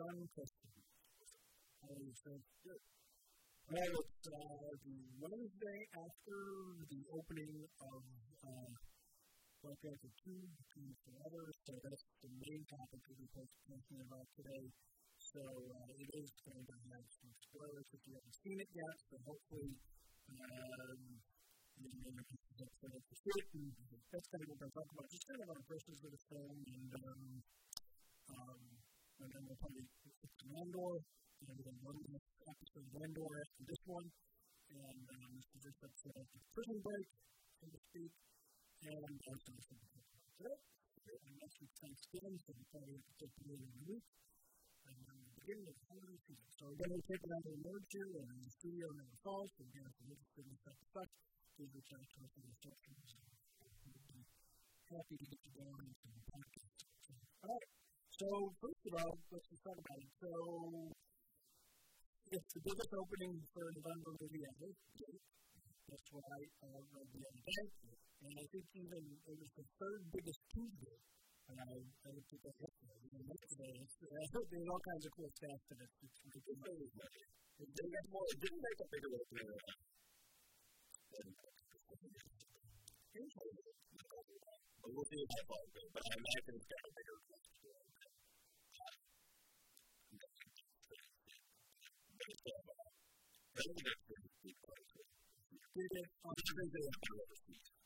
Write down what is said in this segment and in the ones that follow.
son. How are you, sir? Good. Well, it's uh, the Wednesday after the opening of uh, Panther 2, Between Forever, so that's the main topic we'll be talking about today. So uh, it is going to have some spoilers if you haven't seen it yet, so hopefully um, you know, that's kind of the fit, and that's kind of what I'm talking about. Just kind of our impressions of the film, and um, um, and then we'll probably get to Andor, and then one more episode of Andor after this one, and um, this is just episode of prison break, so to speak, and this one we'll talk about today. And next week's Thanksgiving, so we'll probably have to take the later in the week. And then the beginning of the holiday season. So we'll take it out of the merge here, and in the studio in the fall, so again, if you're interested in this type of please reach out to us on the socials. We'd be happy to get you going into the podcast. All right. So first of all, let's just talk about it. So it's the biggest opening for November movie ever. That's what I uh, read the other day, and I think even it was the third biggest Tuesday. And I, I looked at yesterday. You know, yesterday, there's all kinds of cool stats in it. It's, it's, it's, It didn't make more. It didn't make a bigger opening. But we'll see if that falls good. But I imagine it's got a bigger. Did on the Tuesday.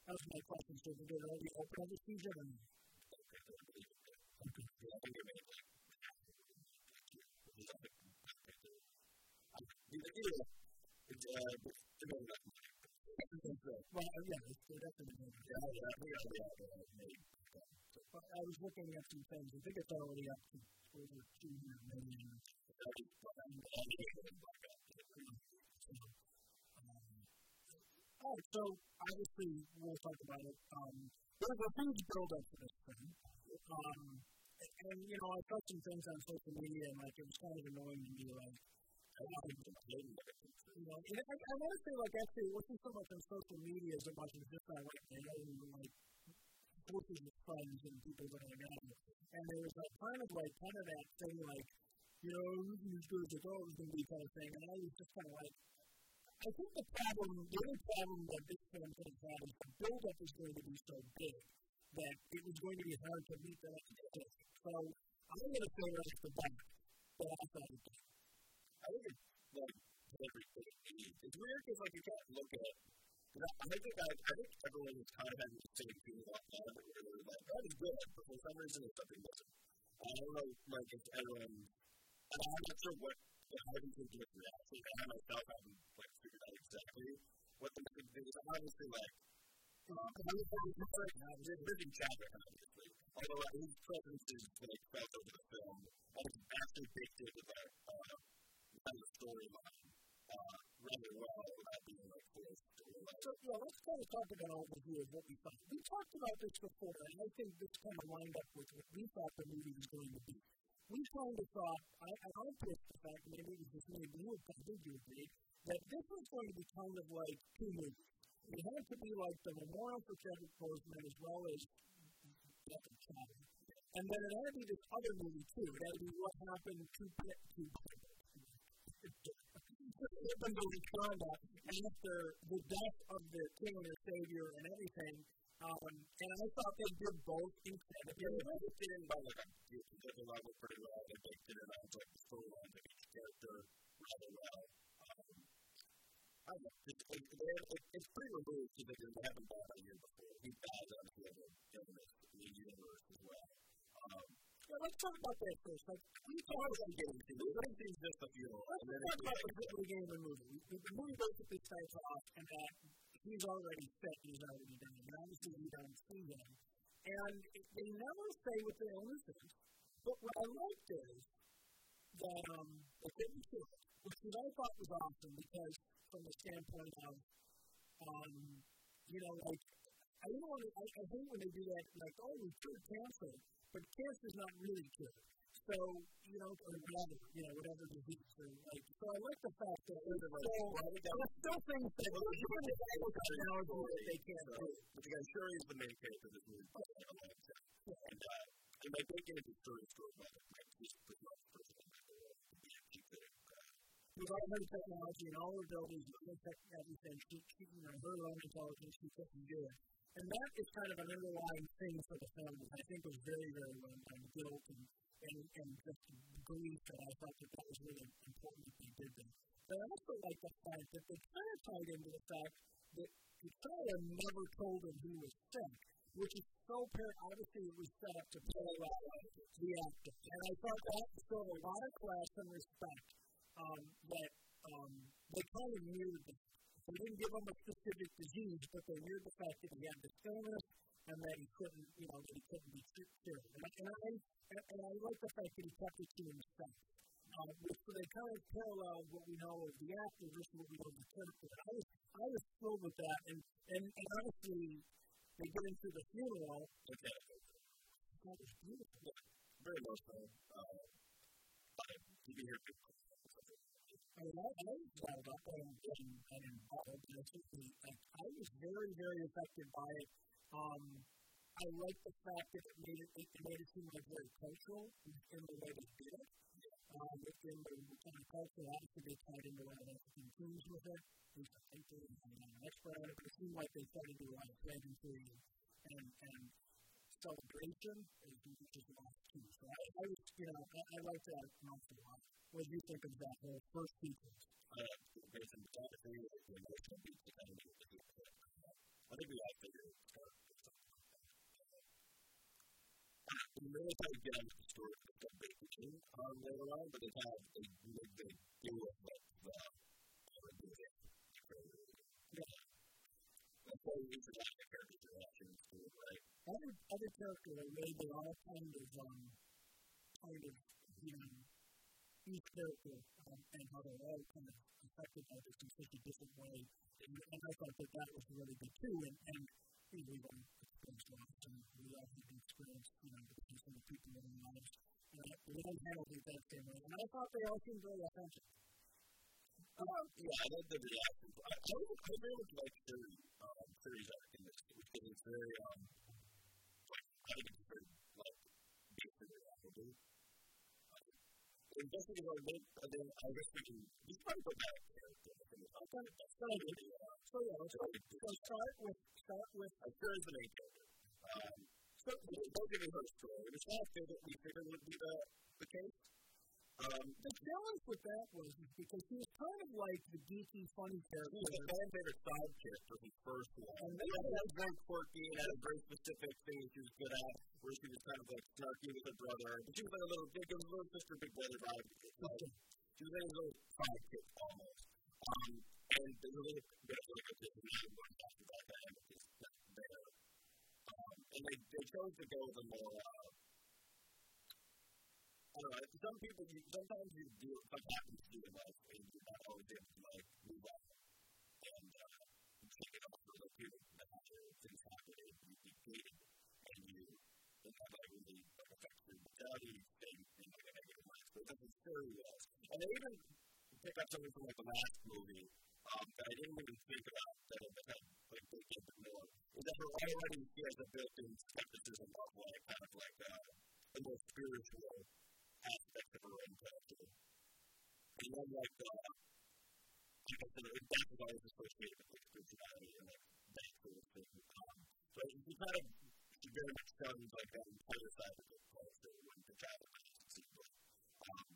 That was my question. So did open on the Tuesday? Or no? It's uh, depending on Well, yeah, it's definitely. yeah, yeah, But I was looking at some things. I think it's already up to over 200 million. All right, so obviously we'll talk about it. Um, there's a huge build-up for this thing. Um, and, you know, I saw some things on social media, and, like, it was kind of annoying to me, like, um, you know, and I, I want to say, like, actually, it wasn't so much on social media as much as just on, like, own, like, sources of friends and people I know. And there was, like, kind of, like, kind of that thing, like, you know, is as good as I thought it going to be kind of thing. And I was just kind of like, I think the problem, the only problem that this film could have had is the build-up is going to be so big that it was going to be hard to meet that expectation. So I'm going to say off the bat that I thought it did. I think it's like. It's weird because like you can't look at. I think I, I think everyone is kind of having the same feeling about that. Where like, that is good, but for some reason it's something missing. I don't know, like if everyone. And I'm not sure what the how these things with reaction. I myself haven't like figured out exactly what the message is. Obviously, like. Um, there's busy traffic, obviously. Although uh, his presence is like felt over the film, it's actually baked into the uh, kind of storyline uh, rather well without being like forced So, yeah, let's kind of talk about all the view of what we thought. We talked about this before, and I think this kind of lined up with what we thought the movie was going to be. We kind of thought, I, I don't push the fact, maybe it was just but you would think you agree, that this was going to be kind of like two movies. It had to be like the memorial for Chadwick Boseman as well as Death of Chadwick. And then it had to be this other movie too. It had to be what happened to Pit to happened to Wakanda after the death of the king and their savior and everything. Um, and I thought they did both incredibly Yeah, well. they in by like a different level pretty well. They baked it in on like the storyline of each character rather well. Um, I don't know. It's, it, it, it, it's pretty removed so that they haven't done a year before. He died on the other the universe as well. Um, Well, let's talk about that first. Like, we talk about what getting to. Everything's just a funeral. Let's talk about the of the movie. The movie basically starts off and that he's already set, he's already done. And obviously, we don't see him. And they never say what the illness is. But what I liked is that um, they didn't kill it, which I thought was awesome because, from the standpoint of, um, you know, like, I don't want to, I, I hate when they do that, like, oh, we cured cancer, but cancer is not really cured. So, you know, or whatever, you know, whatever disease. Or like, so I like the fact that there's so, there's still things that well, you can technology that they can't do. But the guy sure is the main character of this movie. And, uh, and my thinking is the story story about it. Like, just put person in the world to be a keep it. With all her technology and all her abilities, everything, she, she, you know, her own intelligence, she couldn't do it. And that is kind of an underlying thing for the film, which I think was very, very well done. Guilt and, and, and just grief, and I thought that that was really important that they did that. But I also like the fact that they kind of tied into the fact that Victoria never told him he was sick, which is so par- obviously it was set up to play parallel the actor. And I thought that showed a lot of class and respect um, that um, they kind of knew that they didn't give him a specific disease, but they knew the fact that he had this illness and that he couldn't, you know, that he couldn't be cured. And I, and I, and I like the fact that he kept it to himself. Uh, which so they kind of parallel what we know of the actor versus what we know of the character. I was, I was thrilled with that, and, and, and honestly, they get into the funeral. Okay. That was beautiful. Yeah, very emotional. Uh, you can hear people I mean, I, I was up and, and, and involved, and it took me, like, I was very, very affected by it. Um, I like the fact that it made it, it made it seem like very cultural in the way they did it. Um, within the kind of culture, obviously they tied into a lot of African themes with it. Least I think they were an expert on it, but it seemed like they tried to do a lot of pageantry and, and celebration much as the last. So I, I was, you know, I, I like that an awful lot. What do you think of that whole first sequence? Uh, based on the emotional kind of I think we all figured it out. We really try to get into the story of the big team on, but they have they they, they deal with like the yeah. That's why we need to watch the characters' reactions to it, right? Other other characters are made they all kind of um kind of you know each character um, and how they're all kind of affected by this in such a different way. And, and I thought that that was really good too. And, and you know, we've all experienced loss, and we all have experienced, you know, the peace of the people in our lives. And I, we don't handle it that same. And I thought they all seemed very authentic. Um, yeah, I love the reactions. I, I, I very much like Shuri, um, Shuri's arc in this, because it's very, um, like, I think it's very, like, basically laughable investigating our link, and then I guess we can, we can probably go back there. Okay, so, so yeah, let's, so start with, start with, here is the main. Um, so, we'll give you her story. It's not that we figured would be the, the case. Um, the challenge with that was because he was kind of like the geeky, funny character. He was a fan favorite sidekick for his first one. And then he was very quirky and had a very specific thing that she was good at, where she was kind of like snarky with her brother. But she was like a little big, a little sister, big brother vibe. Like, she was like a little sidekick almost. Um, and there's a little bit of like a going after that dynamic is there. Um, and they, they chose to go with a more uh, I don't know. Some people, you, sometimes you do, to you in life, and you're not always able to like move on and uh, take it off for a period of time. Things happen, and you get dated, and you and that like really like, your mentality, and like a negative it doesn't very well. And they even pick up something from like the last movie um, that I didn't even think about that that had like a bit more. Is that already she has a built-in skepticism of like kind of like uh, the more spiritual aspect of own character. And then, like, uh, is always associated with like and like that sort of thing. Um, so she kind of, she very much sounds like that entire side of the character when the her. Um,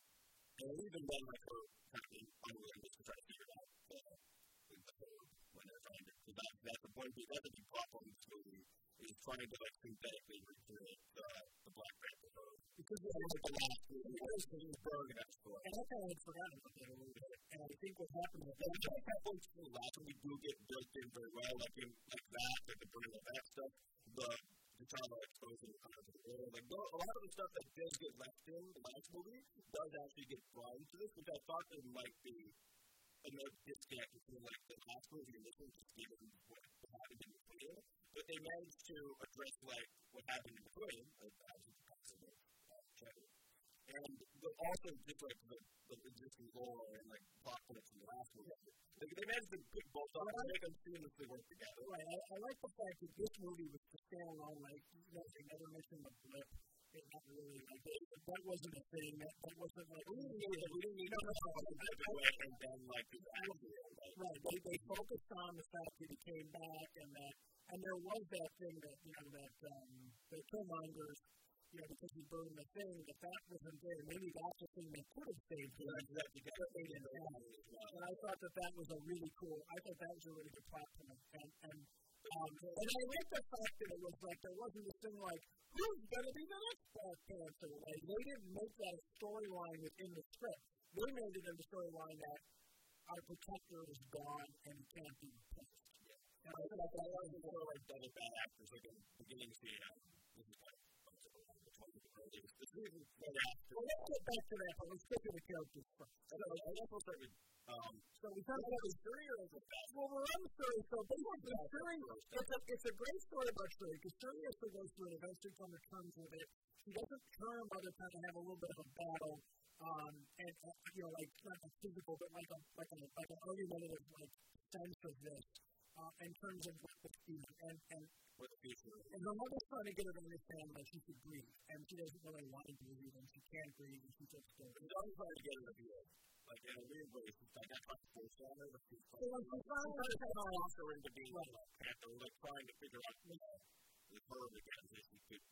and even then, like, her kind of unwillingness to try to figure out the, the when they're trying to, because that, that's the point, that's a big problem in this movie, is trying to, like, synthetically recreate the, the Black Panther because this was like the last movie. It was because he was throwing that story. And I kind of had forgotten about that a little bit. And I think what happened with that, like halfway through the last one, we do get built in very well, like in like that, like the burning of that stuff, the the trauma exposing kind of the world. Like a lot of the stuff that does get left in the last movie does actually get brought into this, which I thought there might be another disconnect between like the last movie and this one, just given what happened in between. But they managed to address like what happened in between, uh, as uh, the possible and but also just like the, the existing lore and like plot points from the last movie. Like, they managed to put both on and make them seamlessly work together. Right. I, I like the fact that this movie was the standalone. Like you know, they never mentioned the blip. It not really like it, that wasn't a thing. That that wasn't like we didn't need it. We didn't need no, no, no, and then like the right. They they focused on the fact that he came back and that and there was that thing that you know that um the Killmongers you know, because he burned the thing, but that wasn't there. Maybe that's the thing that could have saved him. Exactly. That made him And I thought that that was a really cool, I thought that was a really good plot point. And, and, um, and I like the fact that it was like, there wasn't this thing like, who's going to be the next Black Panther? Like, they didn't make that a storyline within the script. They made it in the storyline that our protector is gone and he can't be well, let's get back to that, let's the characters we'll story or? Well, we're on the story. So it's a, great story about Shuri, because Shuri has to go through it, eventually come to terms with it. She doesn't turn by the time to have a little bit of a battle, um, and, uh, you know, like, not a physical, but like a, like a, like an argumentative, like, sense of this, uh, in terms of what the, know, and, and with the future. And her mother's trying to get her to understand that she could grieve, and she doesn't really want to grieve, and she can't grieve, and she just goes. She's always trying to get her to be like, like in a weird way, she's like trying to force her, she's trying, so she's trying to force her into being right. like Panther, like trying to figure out, you know, with her again, that she could,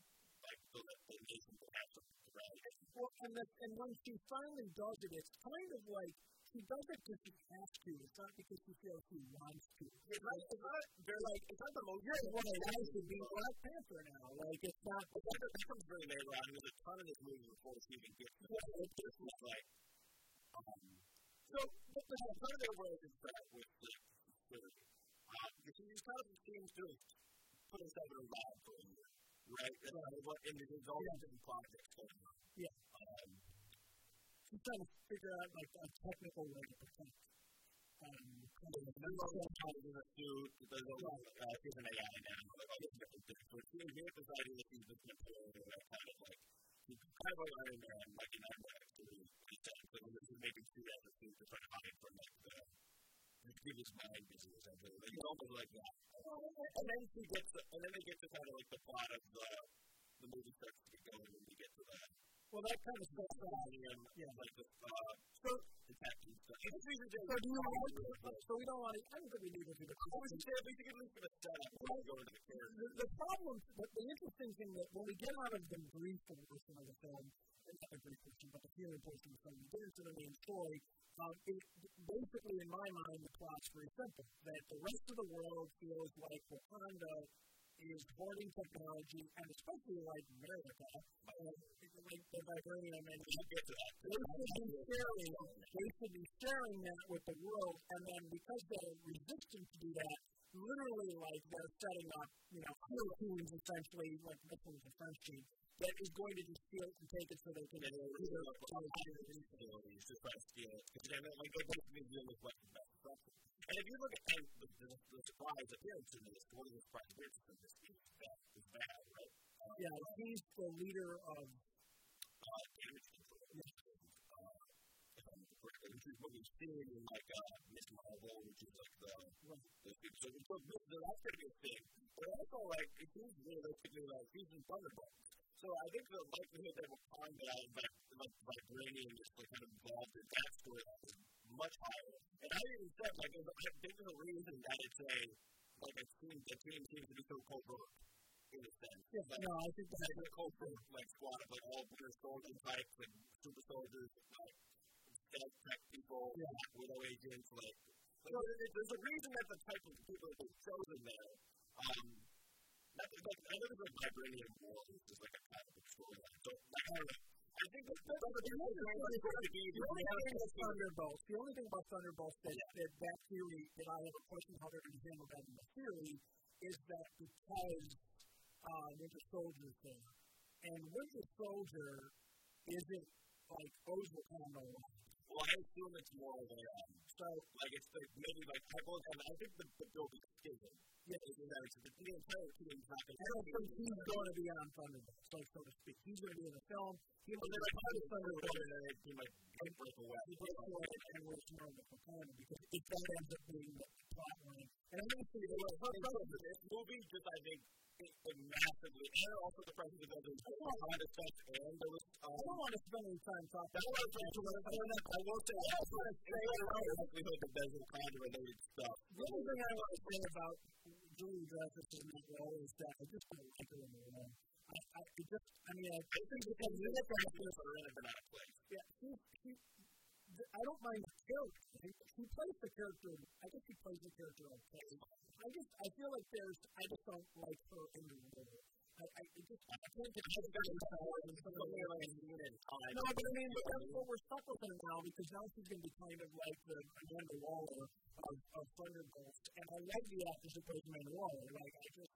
like, so that the nation could have something to rally. Well, and, the, and when she finally does it, it's kind of like she does it because she has to. It's not because she feels she wants to. It's not, it's not, they're like, it's not the most. You're one of the to be Black Panther now. Like, it's not. It's like, that comes really later on. There's a ton of this movie before she even gets to it. It's just like, um, so, but the part of their world is that with the Trinity. Uh, because he kind of seems to put himself in a lab for a year, right? And, uh, what, and there's all these different projects going on. Yeah. Um, He's trying to figure out like a technical way to protect. Um, of the a suit, there's a lot of, uh, AI now, all these different things. So this idea that he's this manipulator, that kind of like, kind of like Iron Man, like in Iron Man, so he's technically, he's making two as a suit to to hide from like the, give mind busy that. And then he gets, and then they get to kind of like the plot of the, the movie starts to get going when you get to that. Well, that kind of stuff out yeah. like the, uh, so, detective stuff. So, do you want to, so we don't want to, I don't think we need to do the Well, we should at least at least for the setup before we go into the character. The, the problem, the, the interesting thing that when we get out of the brief portion of the film, not the brief portion, but the feeling portion of the film, we get into the main story, um, it, basically, in my mind, the plot's very simple. That the rest of the world feels like Wakanda is hoarding technology, and especially like America, like the vibranium, and they should be sharing, they should be sharing that with the world, and then because they're resistant to do that, literally like they're setting up, you know, other teams essentially, like this one's a French team, that is going to just steal it and take it so they can either either oh, to try to steal it. Because then, like, they basically deal with what's the best And if you look at and the, the, the surprise appearance in this, one of the surprise appearances in this is bad, bad, right? Um, yeah, he's the leader of uh, damage control. Yeah. Uh, which is what we've seen in like uh, Miss Marvel, which is like the, right. the, the so, so that's to be a thing. But also like it seems realistically like he's in Thunderbolts. So I think the likelihood that Wakanda and like, like vibranium is like kind of involved in that story is much higher. And I even said like there's a, there's a reason that it's a like a team the team seems to be so covert in a sense. Yeah, like, no, I think that's a covert like squad of like all Winter Soldier types, like super soldiers, like stealth tech people, yeah. widow agents, like. So there's a reason that the type of people that they've chosen there. Um, that's like, I know there's like Vibranium War, which is like a kind of storyline. So, like, I don't know. I think that's the only thing about Thunderbolts. The only thing about Thunderbolts that, that that theory that I have a question how they're going to handle that in the theory is that because uh, Winter Soldier there, and Winter Soldier isn't like Ozil kind of well, I assume it's more of a, um, so, like, it's like, maybe like, I, and I think the, the building is schism. Yeah, it's that it's the, the entire team is not going to I don't think he's going to be on Thunderbolts, like, so to speak. He's going to be in the film. He might be on Thunderbolts. He might break away. He breaks away and we're more of a component because if that ends up being the plot line. And I'm going to say, this movie just, I think, massively, and also the presence of others. I don't want to spend, and there was, um, I don't want to spend any time talking. I going to will say, I also to say, I don't know, likelihood that of related stuff. The thing I want to say about in that role is that I just don't like the role. I, I just, I mean, I, I think because you look at her, are in a bad place. Yeah, she, I don't mind the character. He plays the character. I guess he plays the character okay. I just I feel like there's I just don't like her in the role. I, I just I can't get she's very power and some of the No, but I mean, but that's what we're stuck with her now because now she's going to be kind of like the Amanda Waller of, of Thunderbolts, and I love the actress who plays Amanda Waller. Like I just.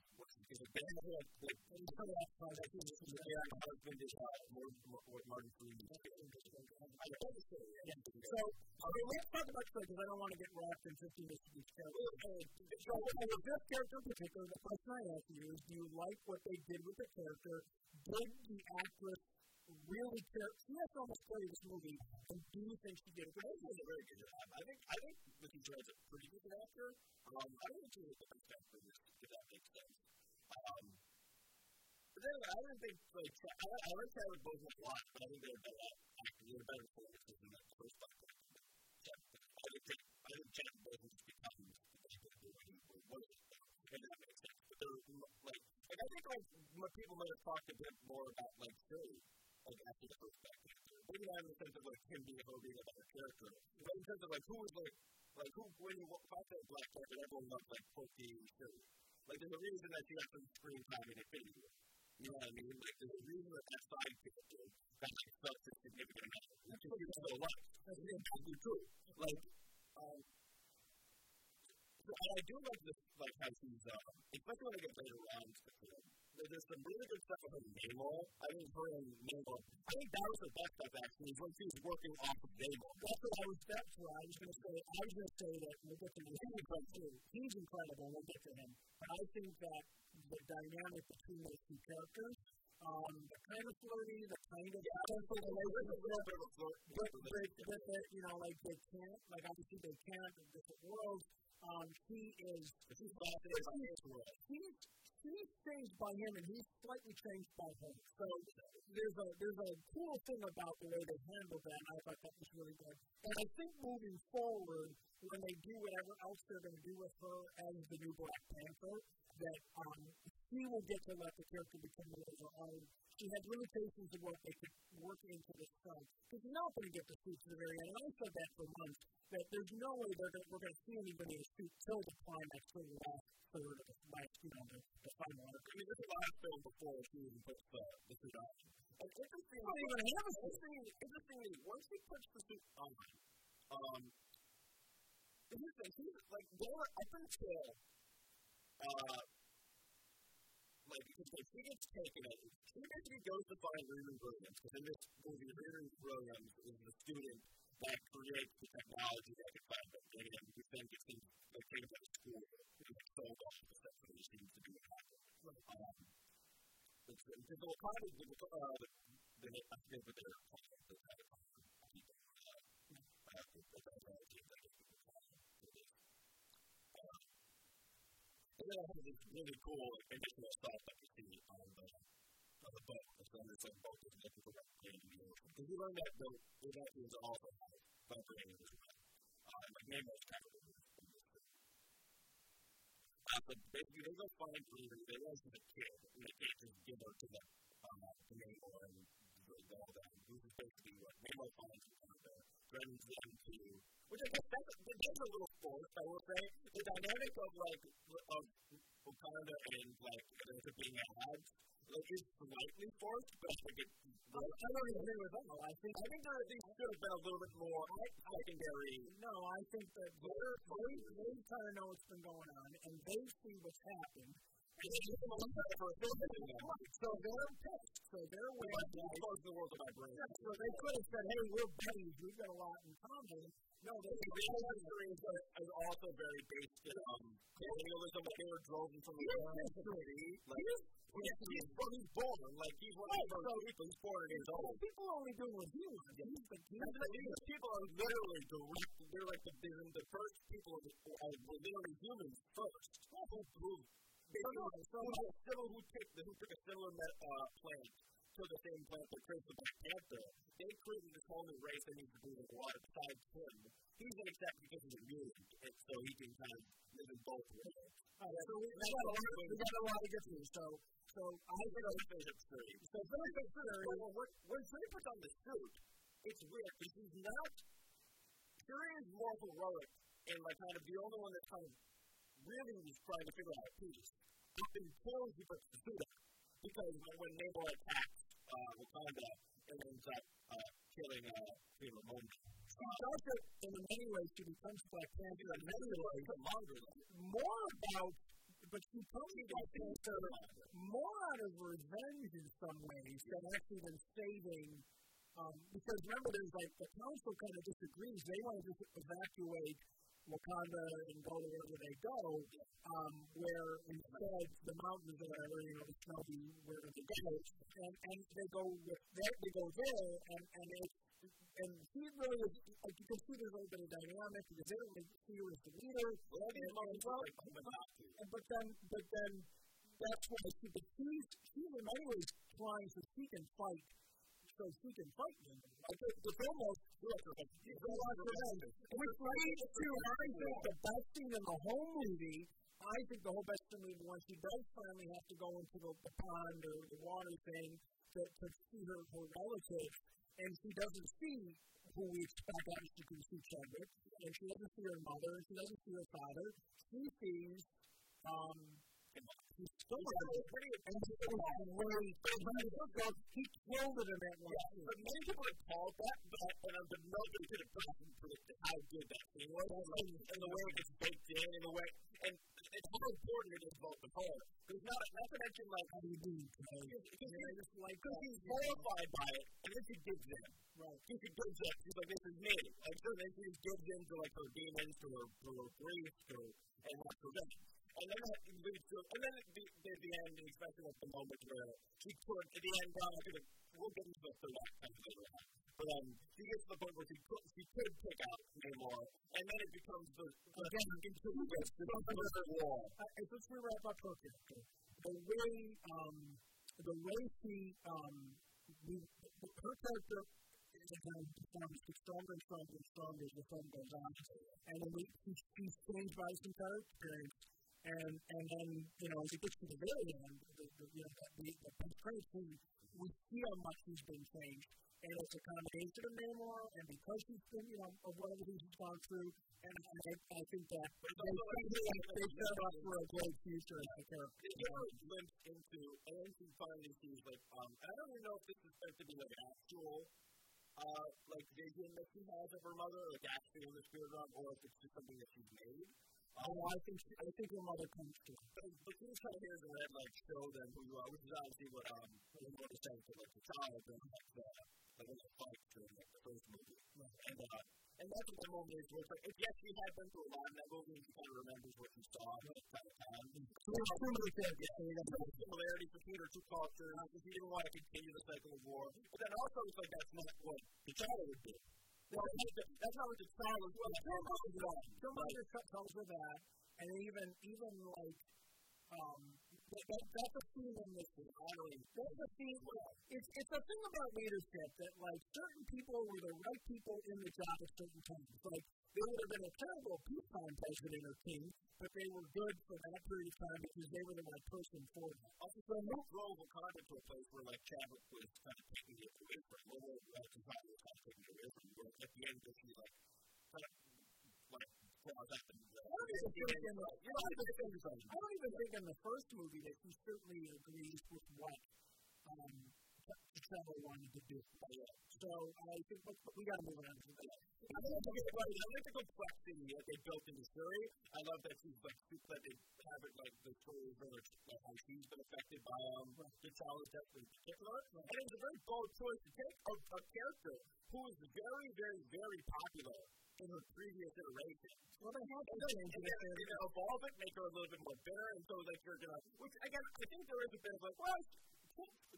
is a band that uh what Martin Freeman So mean let's talk about because I don't want to get wrapped in fifteen minutes of each character. So with this character in particular, the question I ask you is do you like what they did with the character? Did the actress really care. She has to almost play this movie, and do you think she did a good job? a very good job. I think I think Vicky Jones is a pretty good actor. Um, I don't think she was the best actor this, if that makes sense. Um, but then I don't think like I, I like Chadwick Boseman a lot, but I think they're better actors. They're better performances than that first Black Panther. I think I think Boseman just was, and that makes sense. But like like I think like people might have talked a bit more about like Shuri like after the first Panther. Maybe not in the sense of like him being a being a better character, but in terms of like who was like like who when you talk about Black Panther, everyone loves like Pokey Shuri. Like there's a reason that she got some screen time in Infinity War. You know what I mean? Like there's a reason that that side character got like such a significant amount. Which is still alive. That's exactly true. Like um so I do like this, like how she's, uh, especially when I get later on, there's some really good stuff with her Namor. I think her and Namor, I think that was the best stuff actually, when she was working off of Namor. That's what I was, that's what I was going to say. I was going to say that we'll get to him. He's incredible. He's incredible. We'll get to him. But I think that the dynamic between those two characters, um, the kind of flirty, the kind of yeah, sense of relationship, but, but, but, but, you know, like they can't, like obviously they can't in different worlds. Um, he is, he's, he's, he's changed by him and he's slightly changed by him. So there's a there's a cool thing about the way they handled that, and I thought that was really good. And I think moving forward, when they do whatever else they're going to do with her as the new Black Panther, that um, she will get to let the character become more of her own. She has limitations of what they could work into this film. Because you're not going to get the suit to the very end. And I said that for months, that there's no way they're gonna, we're going to see anybody in a suit till the climax, till the third of the last, you know, the, the final arc. I mean, this is the last film before she even puts the, the suit on. And interesting, I don't even have a. Interestingly, interestingly, once he puts the suit on, um, here's the thing, like, there, up until, uh, like, because he gets taken out, he basically goes to find Riri Williams, because in this movie, Riri Williams is the student that creates the technology that can find them. And we think it seems like things at school, you know, so off the stuff that we seem to do it happen. Um, it's, it's a little kind of, uh, the, the, I forget what they're called, the kind of people, uh, uh, the technology that can do it. And then I have this really cool additional stuff that we see on the on the boat. It's on this like boat that's looking for that candy. Because you learn that the that is also have vibranium as well. Uh, like Nemo's kind of uh, but basically, they go find Peter. They realize he's a kid, and they can't just give her to the uh, to Namor and all that. Supposed to be what Namor finds Wakanda, threatens them to, which I guess that's, that's a little forced, I will say. The dynamic of like of Wakanda and like the being ads it's slightly forced, but I think it. I don't agree with that. I think I think there these should have been a little bit more secondary. No, I think that they're, they they kind of know what's been going on and they see what's happened. And they give them a for a film. So they're pissed. So they're way close the world of my. So they could have said, "Hey, we're buddies. We've got a lot in common." No, the history is also very based in um, colonialism. Like they were drove from the city. Like, he's, well, he's born. Like, he's one of the first people. He's born years old. People only do what he wants. He's the. These people are literally direct. They're like the, the first people are literally humans first. Who proved. They no, no, so who, took, who took a similar uh, plant to the same plant that creates the Black Panther. They created this whole new race that needs to be the water besides him. He's an exception because he's a mutant, and so he can kind of live in both worlds. All right, so we, we, got, a lot, we got a lot to get through. So so I think think it's three. So Philip Fury, well, when, when Fury puts on the suit, it's weird because he's not. Fury is more heroic and like kind of the only one that kind of really was trying to figure out a peace. Up until he puts the suit on, because when Namor attacks uh, Wakanda and ends up uh, killing uh, Queen Ramonda. He does it in many ways. He becomes Black Panther in many ways. Longer, more about but she me that things more out of revenge in some ways than actually than saving. Um, because remember, there's like the council kind of disagrees. They want to just evacuate Wakanda and go to wherever they go, um, where instead the mountains or whatever, you know, the snowy wherever they go, and, and they go with that, they go there, and, and it's and he really was, like, you can see there's a little bit of dynamic because they don't see her as the leader. Well, and, and, and, and, but then, but then that's why she, but she's, she's in many ways trying so she can fight, so she can fight them. Like, it's almost, which leads to, I think, the best scene in the whole movie. I think the whole best scene when she does finally have to go into the, the pond or the water thing to, to see her, her relatives and she doesn't see who we expect obviously to see Chadwick, and she doesn't see her mother, and she doesn't see her father. She sees um, he's still pretty he's really he killed it in that one. Yeah, but many people have called that, and I've been nobody could have predicted how good that scene was, and the way it gets baked in, and the way and it's how important it is both to her. Because not, not to mention, like, how you do, because like, he's horrified by it, and then she gives in. Right. She gives in. She's like, this is me. Like, so then she just gives in to, like, her demons, to her, to her grief, to and. And then that leads to, and then at the, the end, especially at the moment where she could, at the end, well, I could we'll get into the third act kind of later on. But um, she gets to the point where she could, she could pick out Namor, and then it becomes the, the again, into the, the, the war. Uh, since we wrap up her character, the way, um, the way she, um, the, her character becomes stronger and stronger and stronger as the film goes on. And then we, she, she's changed by some entire experience. And and then you know as it gets to the very end, the, the, you know, the, the credit scene, we see how much he's been changed, and it's a combination of Namor, and because he's been you know of whatever he's gone through, and I, I think that they, they set up for a great future as a character. They a glimpse into, and she finally sees like um, I don't even know if this is supposed to be like actual uh, like vision that she has of her mother, like actually in the spirit realm, or if it's just something that she's made. Oh, I think I think your mother comes to. But the thing kind of here is that like show them who you are, which is obviously what um what is saying to like the child and like the like fight during like the first movie. Right. And uh and that's what that moment is where it's like if yes she had been through a lot in that movie and she kind of remembers what she saw at that time. So there's things. Yeah, there's similarities between her two cultures. He didn't want to continue the cycle of war. But then also it's like that's not what the child would do. Well, that's not what the child was doing. Somebody just tells her that, and even even like um, that, that, that's a theme in this honoring. That's a theme. It's it's a thing about leadership that like certain people were the right people in the job at certain times. Like they would have been a terrible peacetime president or king, but they were good for that period of time because they were the right person for that. Also, so Luke Grove will to a place where, like, Chadwick was kind of taking it away from him, or like Kazan was kind of taking it away from him, but at the end, just he's like, kind of, like, I don't even think in the, first movie that he certainly agrees with what um, Trevor wanted to do. So I think we got to move on to the it's right. I like the complexity that they built in the story. I love that she's like that they have it like the story is very like how she's been affected by um the child's death in particular. And it was a very bold choice to take a, a character who was very, very, very popular in her previous iteration. Well, they had to change it and evolve it, make her a little bit more bitter, and so like you're gonna. Which again, I think there is a bit of like, well,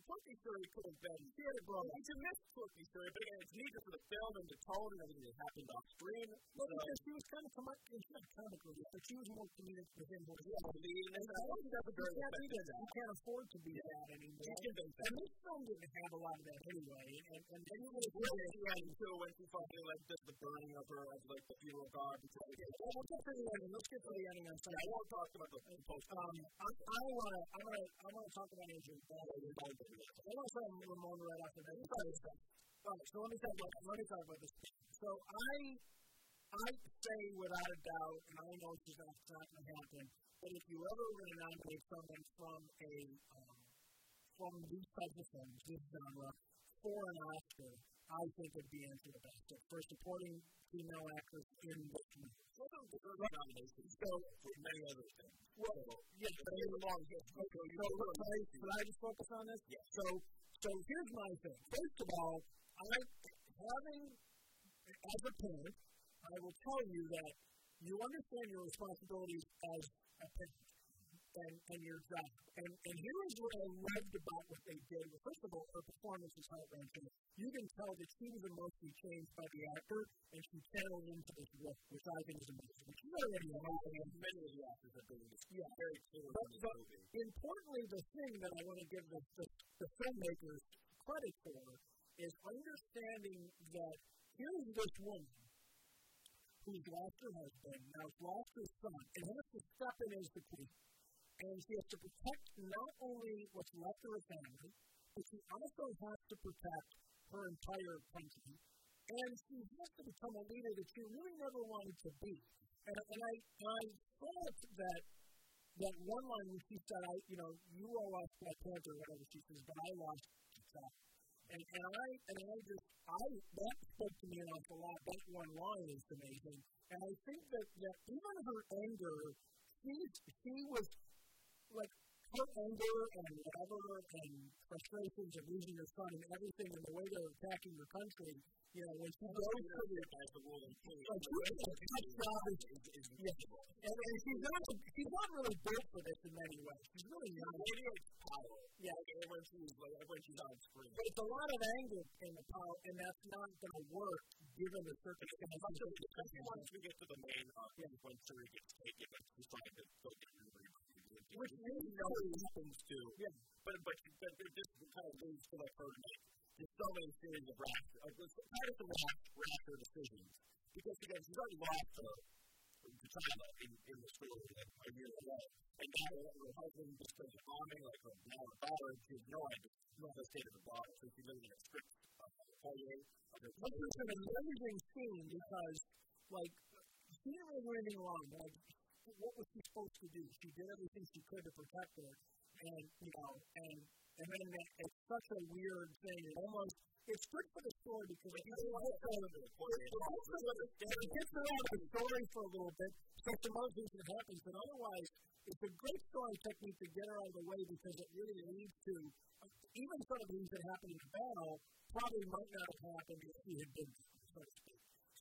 Turkey story could have been to grow. It's a missed Turkey story, but again, it's needed for the film and the tone and everything that happened off screen. Well, so, because she was kind of comic, not comic relief, but she was more comedic within her. Yeah, the lead, and I think that's a very effective. You can't afford to be that anymore. And this film didn't have a lot of that anyway. And and then you would have she had until when she finally like just the burning of her as like the funeral guard. Well, we'll get to the ending. Let's get to the ending on Sunday. I won't talk about the post. Um, I, I want to. I want to. I want to talk about Adrian. I want to talk Ramonda right after that. All right, so let me talk about let me talk about this. So I I say without a doubt, and I know this is not, going to happen, but if you ever were to nominate someone from a um, from these types of films, this genre, for an Oscar, I think it'd be Angela Bassett for supporting female actress in this movie. Well, many other things. Well. Okay, so, can I just focus on this? Yes. So, so here's my thing. First of all, I having as a parent, I will tell you that you understand your responsibilities as a parent and, and your job. And, and here is what I loved about what they did. Well, first of all, her performance is heart wrenching. You can tell that she was emotionally changed by the actor, and she channeled into this work, which I think is amazing. Which is already amazing. And many of the actors have been yeah. very clear but, but importantly, the thing that I want to give the, the, the filmmakers credit for is understanding that here's this woman who's lost her husband, now has lost her son, and has to step in as the queen and she has to protect not only what's left of her family, but she also has to protect her entire country. And she has to become a leader that she really never wanted to be. And, and I, I thought that that one line when she said, I, you know, you all lost Black Panther, whatever she says, but I lost T'Challa. And, and I, and I just, I, that spoke to me an awful lot. That one line is amazing. And I think that, that even her anger, she, she was like her anger and whatever and frustrations of losing your son and everything and the way they're attacking your country, you know, when she goes to the as the ruling king, like tough job is, is, is yeah. and, and she's not she's not really built for this in many ways. She's really not. Power. Yeah, when she's like when she's on screen. But it's a lot of anger in the power, and that's not going to work given the circumstances. Once we get to the main arc, yeah. when Shuri gets taken, like she's trying to go get which really always happens to. Yeah. But but but it just kind of leads to like her just so many series of rash, of kind of the rash, rasher decisions because again she's already lost her to China in, in the story like a year ago, and now her husband just goes bombing like her now her daughter she has no idea no the state of the daughter so she's living in a strict uh, foyer. Which is an amazing scene because like she didn't really do anything wrong. Like what was she supposed to do? She did everything she could to protect her, and you know, and and then it's such a weird thing. It almost it's good for the story because it gets of the story for a little bit. So some other things that happens, but otherwise, it's a great story technique to get her out of the way because it really leads to even some of the things that happen in the battle probably might not have happened if she had been, so.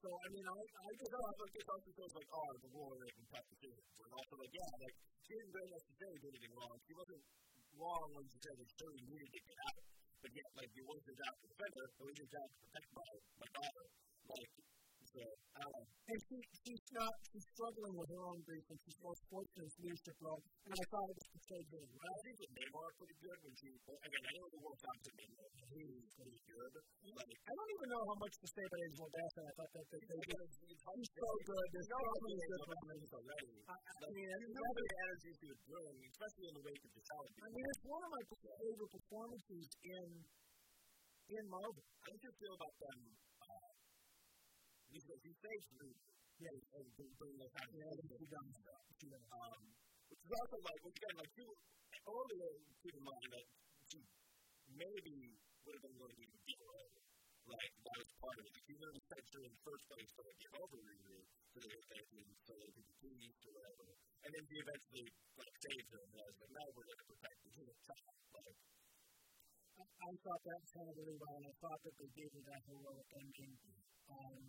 So, I mean, I, I just thought like, it also feels like, oh, the war making tough decisions. But also, like, yeah, like, she didn't really necessarily do anything wrong. She wasn't wrong when she said that Shuri needed to get out. But yet, like, it wasn't his job to defend her, it was his job to protect my, my daughter. Like, don't. And she, she's not, she's struggling with her own grief, and she's more fortunate in leadership role. And I thought it was portrayed really well. I think with Namor pretty good when she, again, I know the World Cup to Namor, he's pretty good. Like, I don't even know how much to say about Angel Bassett. I thought that they, did. He's so good. There's so many good moments already. I, mean, I mean, the energy she was bringing, especially in the wake of the challenge. I mean, it's one of my favorite performances in in Marvel. How did you feel about them he, he saves Luke. Yeah, and bring those kind of Yeah, things. she done stuff. She done. Um, which is also like, again, like you, earlier, keep in mind that she maybe would have been willing to get away. Like, that was part of it. Like, know, the censor in the first place to like, get over Riri, so they were thinking, so they could be pleased or whatever. And then she eventually, like, saved her, and I was like, no, we're going to protect the child. Like, I, I thought that was kind of really well, and I thought that they gave her that heroic ending. Um,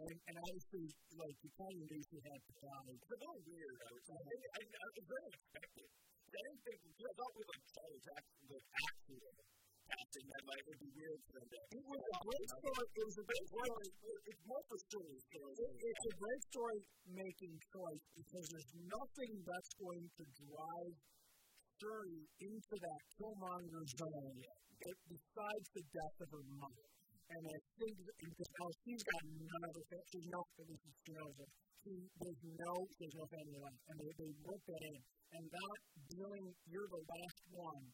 and, and obviously, like, you kind of knew she had to die. it's a little weird, I say. I, I, I, it's very unexpected. I didn't think, you know, I thought with like Charlie Jackson, like actual casting, that like it'd be weird for them to. It was a great story. It was a great story. It's more for story story. It's a great story making choice because there's nothing that's going to drive Shuri into that Killmonger zone besides the death of her mother. And I think because now she's got none of family, she's no, at least she knows. She, there's no, there's no family left. And they, they work that in. And that dealing, you're the last one,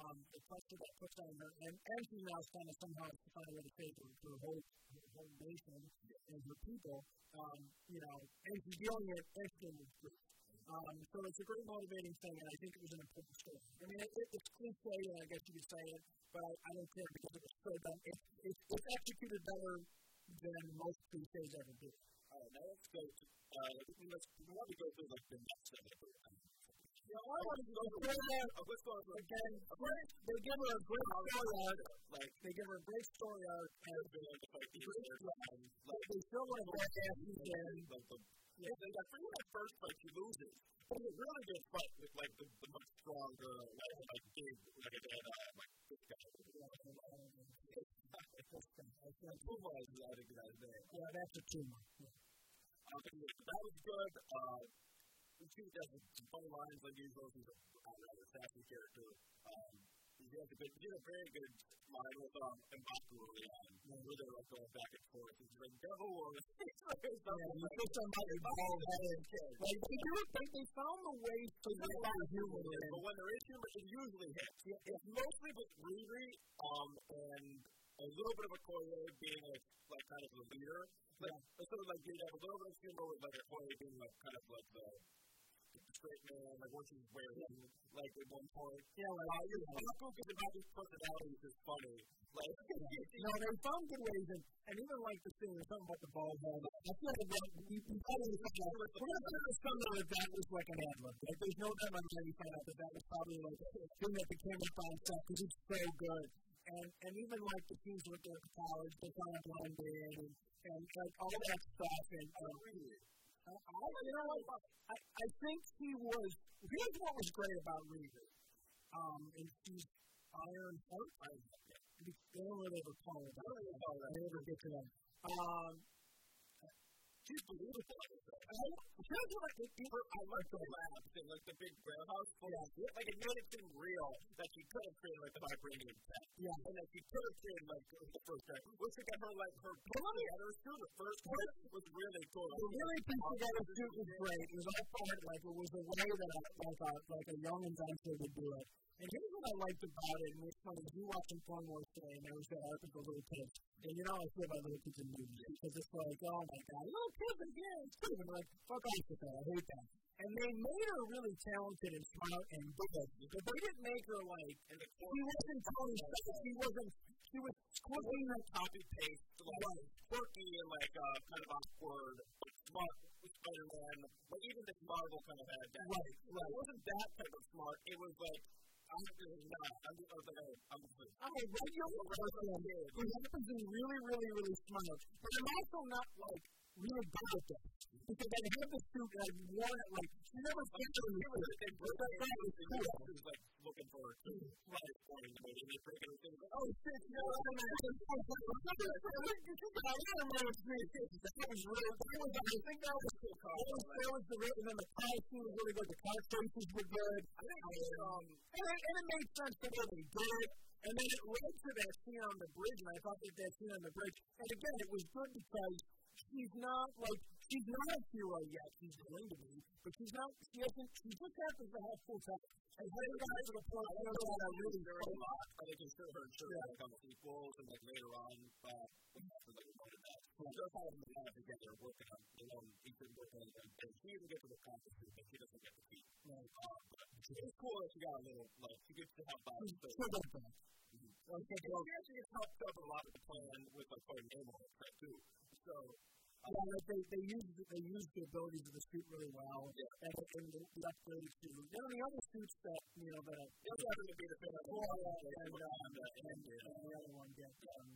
um, the pressure that puts on her, and, and she now kind of somehow has to find a way to save her, her whole, her whole nation and her people, um, you know, and she's dealing with, with grief. Um, so it's a great motivating thing, and I think it was an important story. I mean, it, it, it's cliche, and I guess you could say it, but I, don't care because it was so done. It, it, it's executed better than most cliches ever do. All right, now let's go to, uh, let's, we want to go through like the next set of know, I want to go through that let's go through again. Great, they give her a great story arc. like They give her a great story arc, and the villain to fight the other time. Like, they still want to back ass you can. like the yeah, they got pretty that first fight she loses. But it's a really good fight with like the, the much stronger, like like big, like said, uh, like this guy. Puma is not a good idea. Yeah, that's a tumor. Um, but anyway, that was good. Uh, she has some funny lines like usual. She's a rather sassy character. Um, she has a good, a very good line with um, Mbaku early on, where they're like going back and forth. She's like, devil or Yeah, you put somebody bald headed. Like, they do it, they, they found the ways to get that humor in. But when there is humor, it usually hits. It's mostly with Riri, um, and a little bit of a Okoye being like, like kind of the leader. Like, yeah. sort of like you have a little bit of humor with like Okoye being like kind of like the straight man, like what she's wearing, like at one point. Yeah, like, uh, you know, Baku because about his personality is just funny. Like, no, they found good ways, and, and even like the thing, there's something about the bald head. I feel like that, you, you probably we're not going to assume that that was like an ad lib. Like, there's no time I'm going to find out that that was probably like a thing that the camera found stuff because it's so good. And, and even like the scenes with their college, they kind of blend in, and, and like all that stuff. And um, I, you know? I, I think he was. Here's what was great about Reader. Um, and she's Iron Heart. I don't really ever call it that. I never get to that. Um, she's beautiful. I, here's what I think. I like the labs and like the big warehouse. Oh, yeah. Like it made it seem real that she could have created like the vibranium set. Yeah. And that she could have created like the first guy. Once we got her like her together too, the first one was really cool. The really put together suit was great. It was all part like it was a way that I, like a like a young inventor would do it. And here's what I liked about it, and it's funny, you watching Wars today, and there was that the little kids. And you know I feel about little kids in movies, because it's like, oh my god, little kids again, it's cool. And like, fuck off with that, I hate that. And they made her really talented and smart and good, but they didn't make her like, and the she wasn't Tony she wasn't, she was squirting her copy paste, like, quirky and like, uh, kind of awkward, smart. Spider-Man, but even this Marvel kind of had that. Right, right. It wasn't that type of smart. It was like I'm really not. I'm just, I was like, I'm just like, I'm a regular person who happens to be really, really, really smart, but I'm also not like really good at that. Because I have the suit and I've worn it like, she never gets it in the suit. But that guy was cool. She was like looking for too. Right. Pointing to me and they breaking her thing. Oh shit, you know, I'm like, I remember it's me. That was that was, I think that was, that was, that was the, and then the car scene was really good. The car choices were good. I think it was, um, and it, and it made sense the way they did it. And then it led to that scene on the bridge, and I thought that that scene on the bridge, and again, it was good because she's not like she's not a hero yet. She's going to be, but she's not. She hasn't. She just happens to have full time. And when it got to the point where I really very a lot, I think it's still her and sure yeah. become equals, and like later on, uh, after they wanted that, just how them lab together working on, you know, been working on them. And he even gets to the conference, but he doesn't get the feet. Right. Uh, but it's cool that she got a little, like, she gets to help out. So, Sure does that. well, she actually gets helped up a lot with the plan with, like, her name on it, too. So, like they, they use they use the abilities of the suit really well, Yeah. and, and the, the upgraded suit. Then the other suits that you know that the other one would be the film. Flora and, uh, and, the other one get um,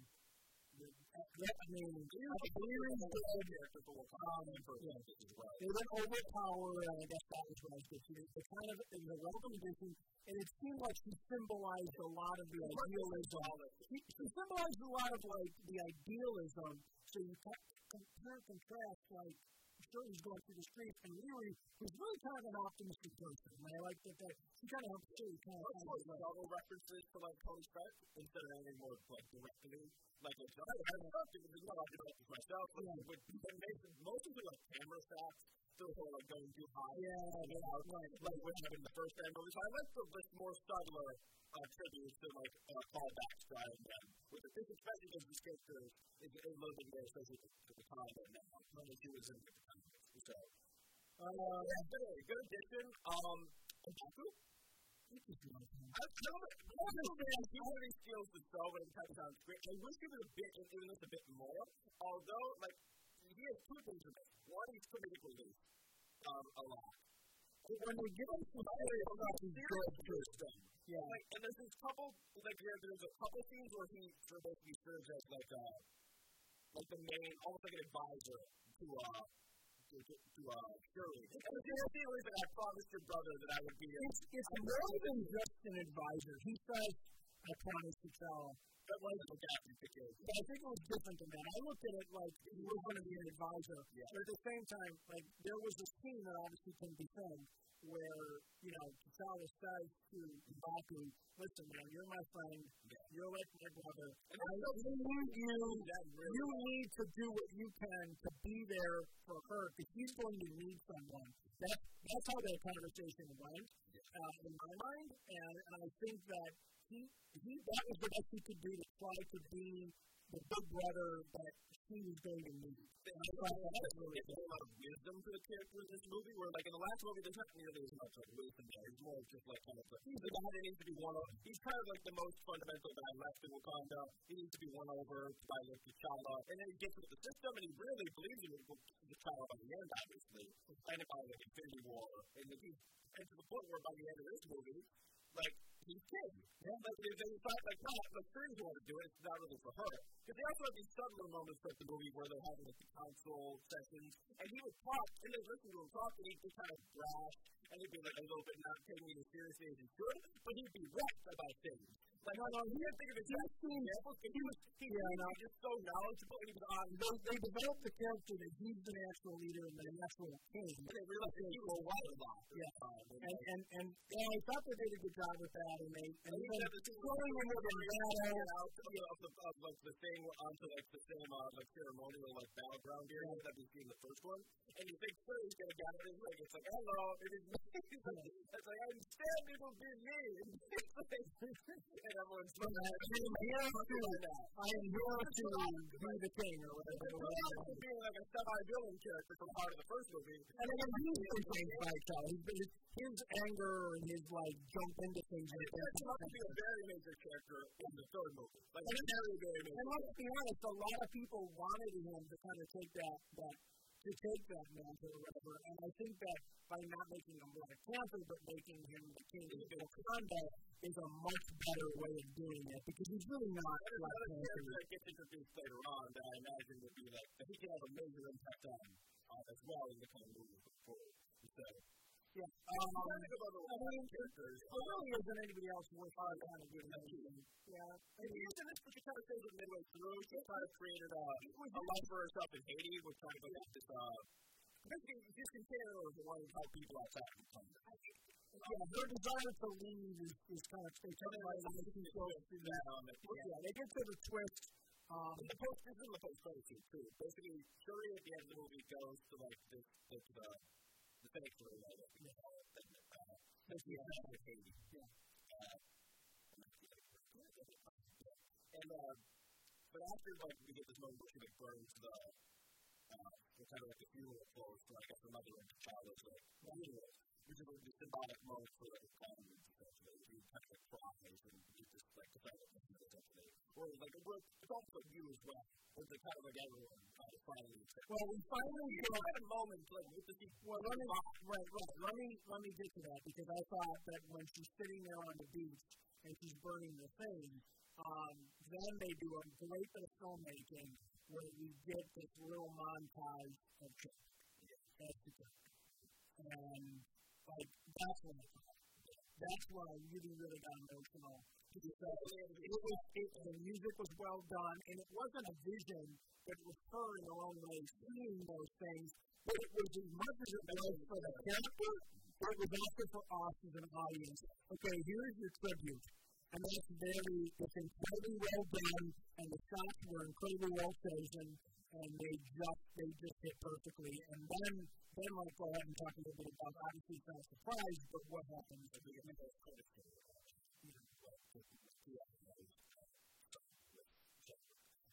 the, yeah, I mean, I believe in the characters will come for yeah. they didn't overpower, and I guess that was what I was getting. They, they kind of it was a welcome addition, and it seemed like she symbolized a lot of the idealism. She, she symbolized a lot of like the idealism. So you compare and contrast, like he's going through the streets, and really he's really kind of an optimistic person. And I like that. that she kind of helps too. Kind of, Of kind course, of references to like Tony Stark instead of any more like directly. Like it's I don't know because you know I can myself. But Yeah. with but Mason, most of the like camera shots still sort of like going too high. Yeah, you know, like like what happened in the first time. So I like the like more subtler uh, tributes to like uh, callbacks driving them. With the this especially because this character is, a little bit more associated with the now. When she was in the comic. So Uh, yeah, good, addition. Um? I, I don't know. Most of the he really steals the show when it comes down to it. I wish he was a bit, in this a bit more. Although, like, he has two things in it. One, he's comedic relief. Um, a lot. when they give him some serious stuff, he's good too. Yeah. Like, and there's this couple, like, there, there's a couple scenes where he sort of basically serves as, like, uh, like the main, almost like an advisor to, uh, to, to, to uh, Shuri. And the thing is that I promised your brother that I would be a It's, it's more than just an advisor. He says, I promise to tell. That wasn't what got me to kill. But I think it was different than that. I looked at it like he was going to be an advisor. Yeah. But at the same time, like there was a scene that obviously can be filmed where, you know, T'Challa says to Mbaku, listen, man, you're my friend. You're like my brother. And I so need you. Really You need to do what you can to be there for her because she's going to need someone. That, that's how that conversation went uh, in my mind. And, and I think that he, he, that was the best he could do to try to be the big brother that she was going to need. And I thought that was really a lot of wisdom to the character in this movie, where like in the last movie, there's not nearly as much like wisdom there. He's more just like kind of like, he's the guy that needs to be won over. He's kind of like the most fundamental guy left in Wakanda. He needs to be won over by like T'Challa, and then he gets into the system, and he really believes in T'Challa by the end, obviously, of by like Infinity War, and he's and to the point where by the end of this movie, like he's king. Yeah. Like they, they thought like, no, like Shuri's want to do it. It's not really for her. Because they also have these subtler moments throughout the movie where they're having like the council sessions, and he would talk, and they listen to him talk, and he'd be kind of brash, and he'd be like a little bit not taking it as seriously as he should, but he'd be wrecked about things. Like, no, no, he didn't think of exact examples, but he was, he, Yeah, he no. just so knowledgeable, and he was on. they, they developed the character that he's the natural leader and the natural king. And they realized that he was right a lot. Yeah. Um, and, And and and I thought they did a good job with that, and they and And even even the throwing in with Nevada, out of, the, of, of like the thing onto like the same uh, like ceremonial like battleground area that we see in the first one, and you think so he's gonna gather his leg. It's like hello, it is me. it's like I'm stand it'll be me. Everyone's like, uh, I am here to I am here to be the king or whatever. Like being like a semi-villain character from part of the first movie. And then he's been playing fight out. His anger and his like jump into things And like it that. turns out to be a very major character in the third movie. Like And very, very And let's be honest, a lot of people wanted him to kind of take that that to take that mantle or whatever. And I think that by not making him Black Panther, but making him the king of Wakanda is a much better way of doing it because he's really not There's Black another character that gets introduced later on that I imagine would be like that he can have a major impact on uh, as well in the coming movies before. So, Yeah. um, Um, I think about the I mean, characters. there really isn't anybody else worth our kind of giving him. Yeah. And the reason is because she kind of says it midway through. She kind of created a, a life for herself in Haiti, which kind of like this, uh, basically discontent or wanting to help people outside of the country. Yeah, her desire to leave is, is kind of they tell me like I think so through that. At the end. Yeah, they get to the twist. Um, The post, this is in the post credit scene too. Basically, Shuri at the end of the movie goes to like this, like the the sanctuary, I guess you call it, that uh, basically with Yeah. Uh, and uh, but after like we get this moment where she like burns the kind of like a funeral close for like a mother and child was like funeral, like the symbolic for like essentially. You kind of and you just like. Or like a work, it's also you as well. Kind of like everyone kind of finally. Well, we finally You had a moment like with the Well, let me, right, right. Let me, let me get to that because I thought that when she's sitting there on the beach and she's burning the thing, um, then they do a great bit of filmmaking where we get this little montage of Chuck. That's the. And, like, that's when I. That's when I really, really got emotional. Because it was, it, the music was well done, and it wasn't a vision, it was her in her own way seeing those things. But it was as much as it was for the character, it was also for us as an audience. Okay, here's your tribute. And that's very, it's incredibly well done, and the shots were incredibly well chosen, and they just, they just hit perfectly. And then, then I'll go ahead and talk a little bit about, obviously it's not a surprise, but what happens at the end of those credits.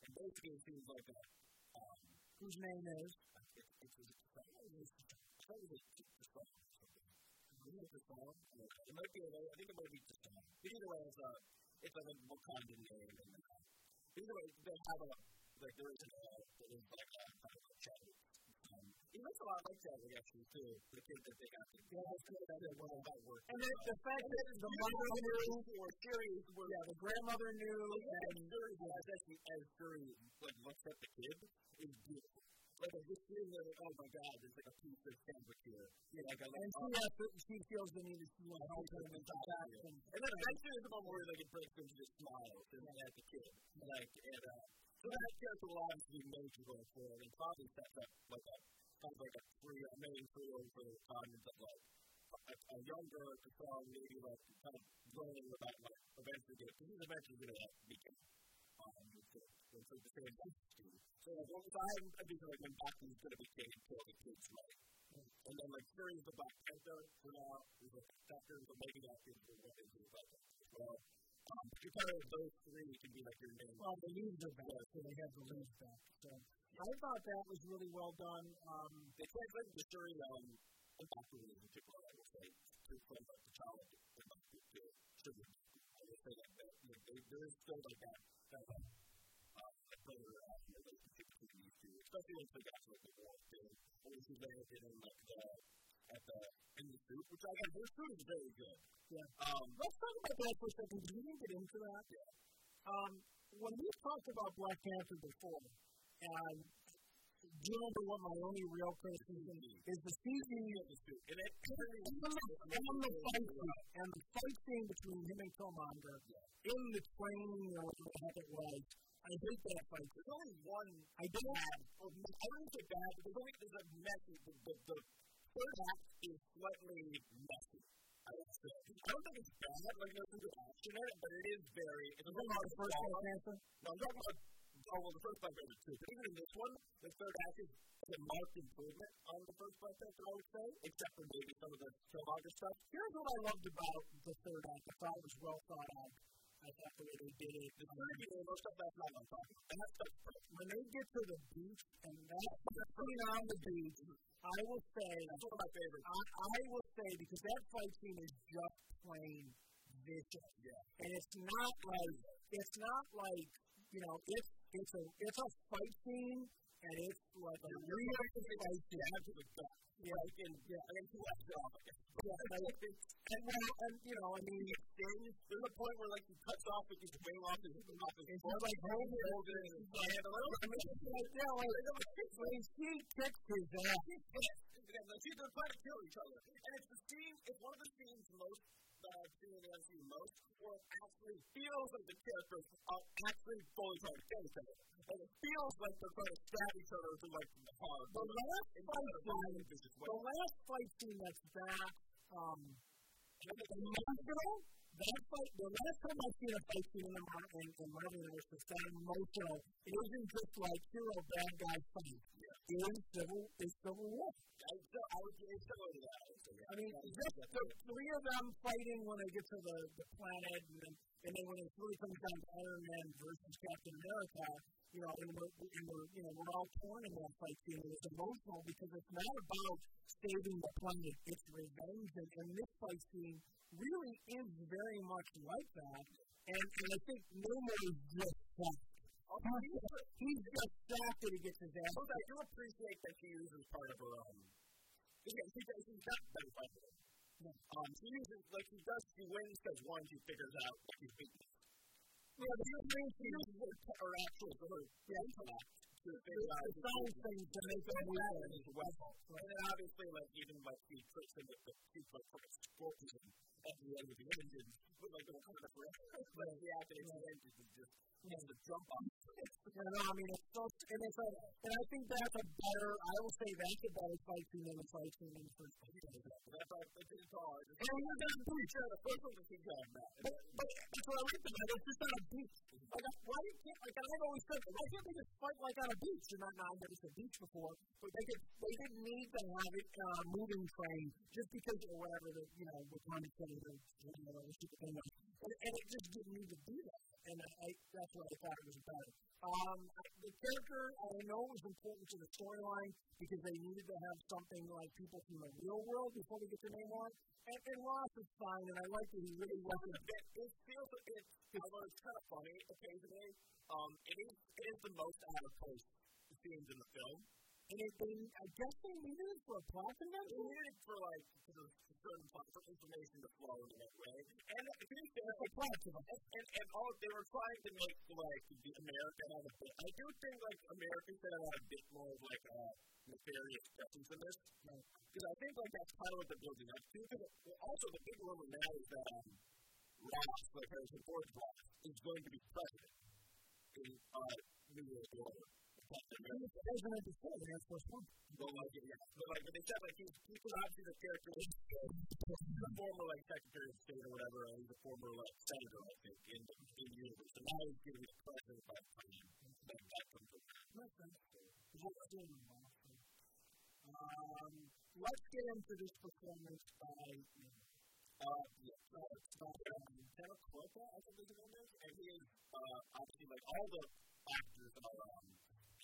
And basically it seems like a, um, Whose name is? it's, it's, it's, it's, it's the song or something. Is it the song? It might be, I think it might be the song. But either way, it's a, it's like a Wakandan name. And, uh, either way, they have a, like, there is an, uh, there is like a, kind of a Chadwick. He looks a lot like Chadwick, actually, too. The kid that they got. Yeah, that's good. That's good. Well, that worked. And the, the fact that the mother knew, or series where yeah, the grandmother knew, and and Shuri was actually as Shuri like looks at the kid is beautiful. Like I'm just seeing there, oh my god, there's like a piece of fabric here. Yeah, like I and like she has she feels the need to you know, help him and come back. And, and then eventually there's a moment where like it breaks into just smiles and then at the kid. Like and uh so that character will obviously be major going forward and probably sets up like a of like a three a main trio for the content of like a, a younger Kassan maybe like kind of learning about like eventually get because he's eventually gonna like become um with the same entity. So like once I I think like when Baku's gonna be king until the kids right. And then like Shuri's the Black Panther for now, he's like Panther, the Mega Actors for what they do about that as well. Um, you kind of those three can be like your main. well, the leaves are back, so they have the leaves back. So I thought that was really well done. Um, They translated the story um and Baku in particular, I would say, to from like the child to Baku to Sugar. I would say like that. You know, they, there is still like that kind of uh, like uh, relationship between these two, especially once they got to like the war thing. When she's there in like the at the in the soup, which I got her food is very good. yeah. Um, Let's talk about that for a second. We didn't get into that. Um, when we've talked about Black Panther before, and do you remember what my only real criticism is the CG and it and the, and the fight scene, and the fight scene between him and Killmonger in the train or whatever the heck it was. I hate that fight. There's only one I don't. bad, or I wouldn't say bad, but there's only there's a messy. The, the, the third act is slightly messy. I would say. I don't think it's bad. Like there's some good action in it, but it is very. It's a the first Panther. No, I'm talking about. Oh well, the first Black Panther too. But even in this one, the third act is a marked improvement on the first Black Panther. I would say, except for maybe some of the Killmonger stuff. Here's what I loved about the third act. I thought it was well thought out. I thought the way they did it. The third, you know, most stuff that's not what I'm talking about. And that's stuff When they get to the beach and that scene on the beach, I will say That's one of my favorites. I, I will say because that fight scene is just plain vicious. Yeah. And it's not like it's not like you know it's it's a it's a fight scene and it's like a real fight scene. Yeah, to the gut. Yeah, Like in, yeah, I mean, two left off. yeah, like, and, well, and you know I mean There's there's a point where like he cuts off with his wing off his off his foot. like hold it. Hold it in his hand a little I mean, like yeah, like when she kicks his ass. The two they're trying to kill each other, and it's the scene. It's one of the scenes most I've seen in the most, where it actually feels like the characters are actually fully trying to kill each other. And it feels like they're trying to stab each other through like the heart. The last fight scene, the last fight scene that's that um, emotional. That fight, the last time I've seen a fight scene in the in, in Marvel Universe that's that emotional, it isn't just like hero bad guy fight. Is civil, it's civil war. I would I would give it similar that. I would say. I mean, just the three of them fighting when they get to the, the planet, and then And then when it really comes down to Iron Man versus Captain America, you know, and we're, and we're you know we're all torn in that fight scene. And it's emotional because it's not about saving the planet; it's revenge. And, and this fight scene really is very much like that. And, and I think Namor is just that. He's just shocked that he gets his ass. I do appreciate that she uses part of her own. Yeah, she, she's got better fighting. Um, she uses, like, she does, she wins because one, she figures out that she's beaten. Yeah, the thing she uses her, her actual, her yeah, intellect to figure out. It's all things to make them. And as well. And then obviously, like, even like she him with the, she puts like a scorpion at the end of the engine, but like, kind of forever. But the acting engine is just has to jump on. You know, I mean, it's so, and it's a, and I think that's a better, I will say that's a better fight scene than the fight scene in the first place. That's all, that's it all. And you're not beach, yeah, the first one was going back. But, but that's what I like about it, it's just on a beach. Like, why you can't, like, I've always said, why can't they just fight like on a beach? You're not, not never a beach before, but they could, they didn't need to have it uh, moving train just because, or whatever, the, you know, the time it's going to, you know, stupid thing was. And, and it just didn't need to do that and I, that's what I thought it was about. Um, the character, I know, was important to the storyline because they needed to have something like people from the real world before they get their name on. And, and Ross is fine, and I like that he really wasn't. It, it feels, it, although it's kind of funny occasionally, um, it is it is the most out of place scenes in the film. And it, they, I guess they needed it for a plot convention? They needed it for, like, for, for certain plot, for information to flow in that way. And to be fair, a plot convention. And, and all, they were trying to make, like, the American have a bit, I do think, like, American should have a bit more of, like, uh, nefarious presence in this. Because I think, like, that's kind of what they're building up to. Also, the big rumor now is that, um, Ross, like Harrison Ford's Ross, is going to be president in, uh, New World Order. Before the. Well, like, yeah. But, like, but they said, like, not the character. A former, like, Secretary of State or whatever, and he's a former, like, senator, I think, in the, universe. So now he's going to be the president by the time that, comes around. Um, let's get into this performance by uh, yeah, so it's Quota, I think name and he is uh, obviously like all the actors are um,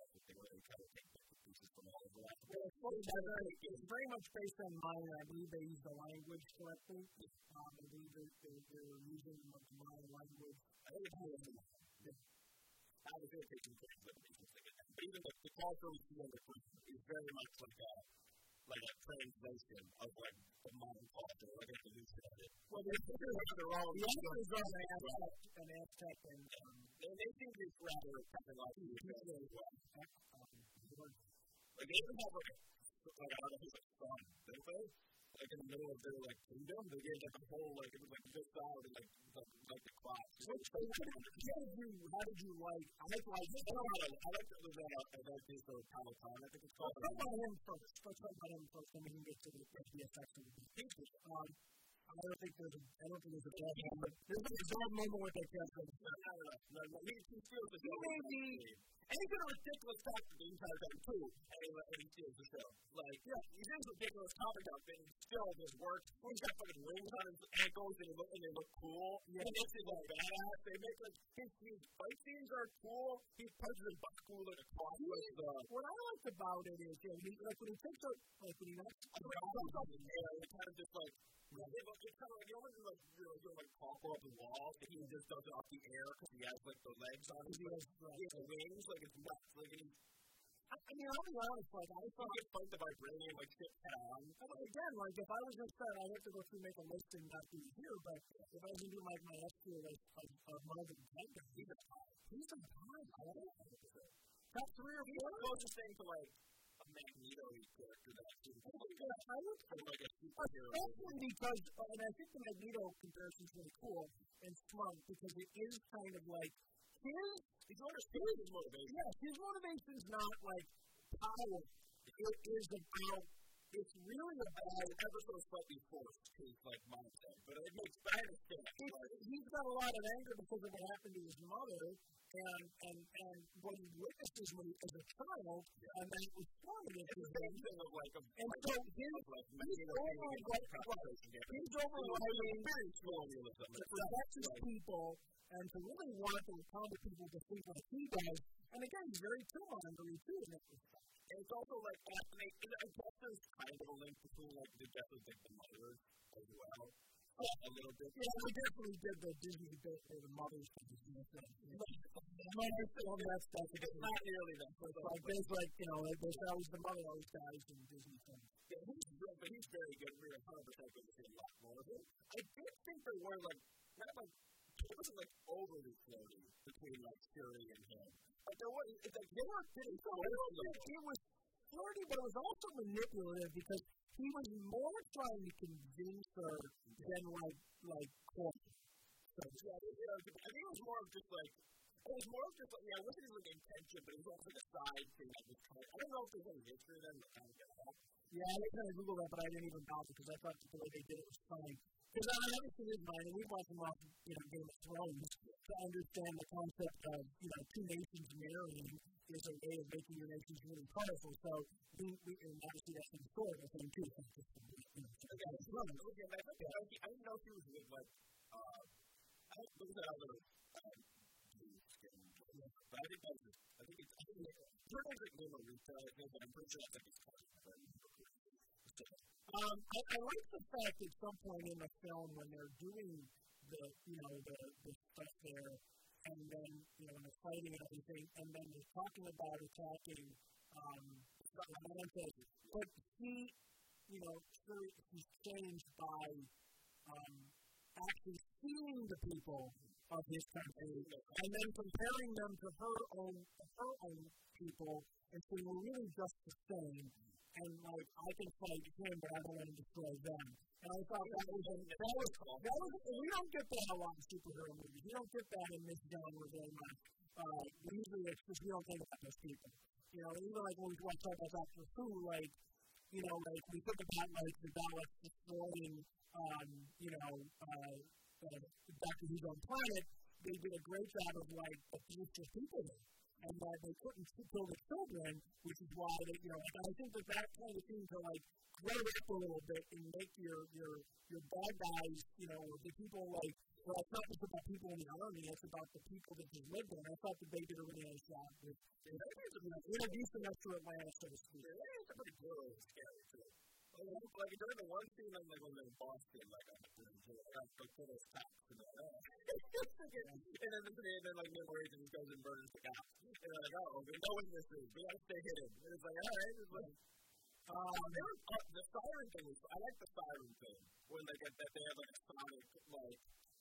African culture thing where they to take pieces from all over that. Well, it's, very, much based on Maya. I believe they use the language correctly. Um, I believe they, they, they're using the Maya language. I think it's more than that. I was take some translations. But even the, the see on is very much like a like a translation of like the modern culture, like a evolution of it. Well, they figure out their own. The answers are an Aztec, an Aztec, and um, and they to be rather technologically as well. Like they even have like like I don't know who's like son, don't they? Like in the middle of their like kingdom. They gave like a whole like it was like this out and like like, like the class. So, so how did you how did you like I like like I don't know I like that was that I like this or Peloton I think it's called. Let's talk about him first. Let's talk about him first, then we can get to the the effects of the pieces. Um, I don't think there's a, I don't think there's a bad moment. There's a bad moment with that character. No, no, no, no. He, he feels the He may be and he's been a ridiculous talker the entire time, too, and he, and he steals the show. Like, yeah, he's in this ridiculous comic book thing, still does work. He's got fucking rings on his ankles, and, he look, and they look cool. Yeah. He makes it like badass. They make, like, his, his fight scenes are cool. He punches butt cool like a clock. Uh, what I liked about it is, you know, he, like, when he takes out, like, when he knocks, I mean, he comes up in the air, and kind of just, like, yeah, it's kind of like, you know, when like, you know, you like parkour up the walls, and he just does it off the air because he has like the legs on his, he has, he has the wings, like it's nuts. Like, and he, I, I mean, I'll be honest, like, I thought I'd fight the vibranium, like, shit head on. I mean, again, like, if I was going to start, I'd have to go through make a list and not be here, but if I was going to do, like, my tier, like, of, of Marvel Defender, he's a top. He's a top. I don't know. Top three or four? He's the closest thing to, like, Magneto character that I would say like a superhero. Especially because, uh, and I think the Magneto comparison is really cool and smart because it is kind of like his. He's understanding his motivation. Yeah, his motivation is not like power. It is about it's really about ever so slightly forced his like mindset, but it makes I understand. He's, got a lot of anger because of what happened to his mother, and and and what he witnessed as, when he, as a child, yeah. and then it was formative to him. Of like a, and so his, like, he's overwriting, he's overwriting to protect his people and to really want to accomplish people to think like he does. And again, he's very two-minded too in that respect. And it's also like, I guess there's kind of a link between like the death of like the mother as well. Yeah, a little bit. Yeah, we definitely did the Disney bit for the mothers to Disney thing. Mothers film that stuff. It's not nearly that. It's like there's like you know, there's always the mother always dies in Disney films. Yeah, he's real, but he's very good. We're 100 percent going to see a lot more of him. I did think there were like not like it wasn't like overly flirty between like Shuri and him. Like there was, it's like they were getting so it was flirty, but it was also manipulative because he was more trying to convince her than like like court. So yeah, I think it was more of just like it was more of just like yeah, it wasn't like intention, but it was almost like a side thing that was kind of I don't know if there's any history of them that kind of get off. Yeah, I kind of googled that, but I didn't even bother because I thought the way they did it was fine. Because I mean, everything is mine, and we've watched them off, you know, Game of Thrones to understand the concept of, you know, two nations marrying is a way of making your nations really powerful. So we, we and obviously that's in the story, I think, too. It's just, you know, okay, Game. Okay, I, think, I, I didn't know if he was with, like, uh, I don't know that other, um, but I think that's, I think it's, I think it's, it's like Rita, I think, I'm pretty sure that's like his cousin. Um, I, I like the fact at some point in the film when they're doing the, you know, the, the stuff there, and then, you know, when they're fighting and everything, and then they're talking about attacking, um, but he, you know, sure, he's changed by, um, actually seeing the people of his country, and then comparing them to her own, to her own people, and saying, we're really just the same and like I can fight him, but I don't want to destroy them. And I thought that was a, that was that was we don't get that a lot in superhero movies. You don't get that in this genre very much. Uh, usually it's just we don't think about those people. You know, even like when we to talk about Doctor Who, like you know, like we think about like the Daleks destroying, um, you know, uh, uh, Doctor Who's own planet. They did a great job of like abuse people there and that they couldn't kill the children, which is why they, you know, I think that that kind of seems to like grow up a little bit and make your your your bad guys, you know, the people like, well, it's not just about people in the army, it's about the people that just live there. I thought that they did a really nice job with, introducing us to Atlanta, so to speak. Yeah, it's pretty cool. It's scary too. Like during the one scene, I'm like when they're in Boston, like I'm like, I got to put those packs and then, and then, and then like Memory just goes and burns the cops. And they're like, oh, we know when this is. We gotta stay hidden. And it's like, all right. It's like, um, there uh, the siren thing was, I like the siren thing when they get that they have like a sonic like.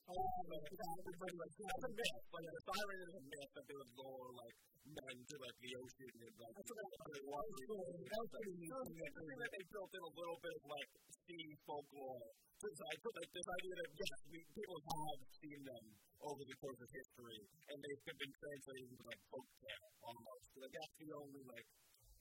Oh, like, everybody like that's a myth. Like the siren is a myth that they would lower like men to like the ocean and like that's what they want. That was pretty neat. That they built in a little bit of like sea folklore. So I put like this idea that yes, we, people have seen them over the course of history, and they've been translated into like folk tale almost. Like that's the only like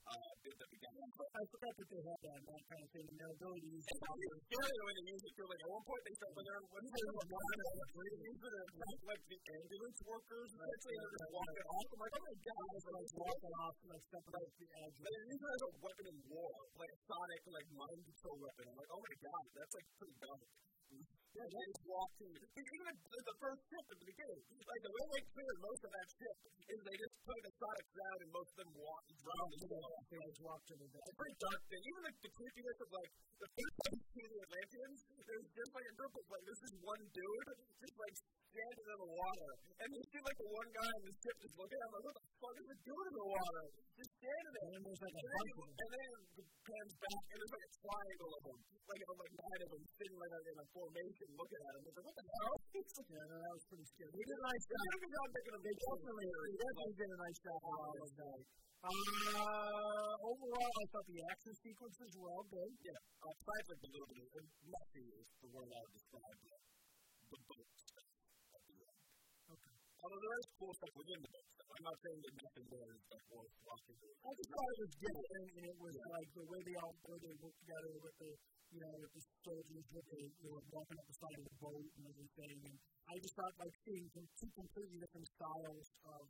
uh, that began. I forgot that they had that, that kind of thing, and their ability to use it. It's scary the way they use it. Too. Like at one point they start when they're when they're walking off, they use like, like the ambulance workers. Actually, they're just walking off. I'm like, oh my god, they're like walking off, like stepping off the edge. But they use it as a weapon in war, like a sonic, like mind control weapon. I'm like, oh my god, that's like pretty dumb. Yeah, they just walked in. Even the, the first ship at the beginning, like the way they cleared most of that ship is they just put a sonic sound and most of them walk, drowned in the They just walked to the. It's pretty dark thing. Even like the creepiness of like the first time you see the Atlanteans, there's just like a group of like this is one dude just like standing in the water, and you see like the one guy on the ship just looking at him like, what the fuck is he doing in the water? Just standing there. And there's like a bunch of And then it pans back, and there's like a triangle of them, like of like nine of them sitting like in a formation looking at him. It's like, what the hell? yeah, no, that was pretty scary. They did a nice job. They did a they definitely, they definitely did a nice job on all of that. Uh, overall, I thought the action sequences were all good. Yeah, uh, besides like a little bit of messy is the word I would describe the, the boat stuff at the end. Okay. Although there is cool stuff within the books. I'm not saying that nothing there is like worth watching. I just thought it was different, and it was like the way they all the way they worked together with the you know with the soldiers with the they were walking up the side of the boat and everything. And I just thought like seeing two completely different styles of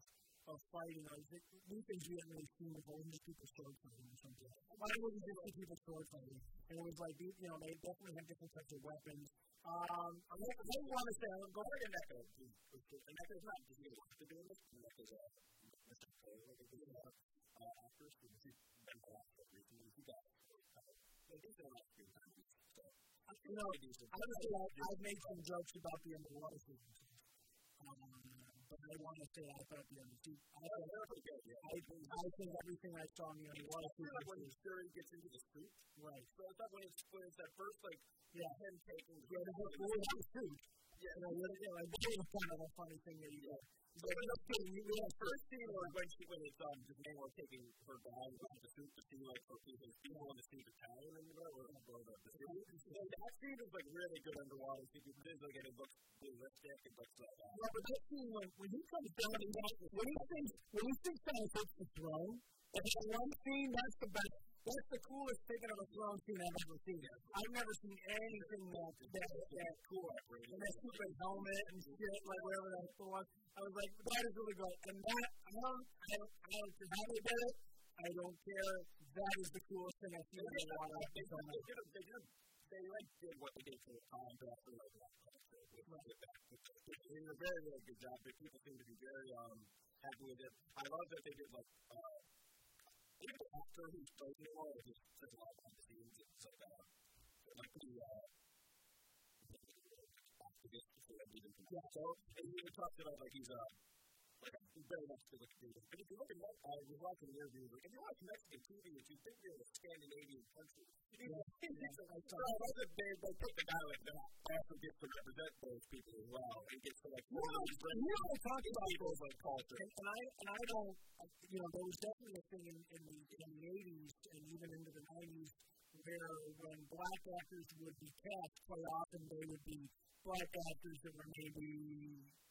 of fighting. I was new things we hadn't really seen before. Just people sword fighting or something. Why wouldn't just see people sword fighting? And it was like you know they definitely have different types of weapons. Um, I, I want to say, go ahead and echo. And that is not just you want to do this. And that is a Mr. Cole, like a good uh, actress, because he's been the last couple of years. He got I think the last few times. So, you know, I've made some jokes about the end of underwater season. But I want to say I thought the MVP. I, I, I, I think everything I saw in the underwater season. Like when the Shuri gets into the suit. Right. So I thought when it's, when it's that first, like, yeah, him taking. Yeah, the whole suit. Yeah, you know, you know, that was kind of a funny thing that you did. But in the scene, you know, first scene was when she, when it's um, just Namor taking her bag out of the suit to see like her people, people on the sea battalion and whatever, or the, the suit. So that scene is like really good underwater. See, it is like it looks realistic. It looks like that. Yeah, but that scene when when he comes down and when he thinks when he thinks someone takes the throne, and that one scene that's the best that's the coolest Taken of a Throne scene I've ever seen. I've never seen anything that that, that cool. And that stupid helmet and shit, like whatever that was. I was like, that is really good. And that, I don't, I don't, I don't care how they did it. I don't care. That is the coolest thing I've seen in a of they, they, they, did, they like did what they did for the time, but after like that, they did a very, very good job. But people seem to be very um happy with it. I love that they did like uh, even the actor who's playing it all, just such a lot of scenes. It's like, uh, like the, uh, activist for that didn't yeah. So, and he even talks about like he's, uh, like a very much to look at But if you look at that, I was watching the interview, like, if you watch Mexican TV, you think you're a Scandinavian country. Yeah. I think they, they pick a guy like that also gets to represent those people as well. And gets to like well, you know talk about those like culture. and, and I and I don't you know there was definitely a thing in, in the in the eighties and even into the nineties where when black actors would be cast quite often they would be black actors that were maybe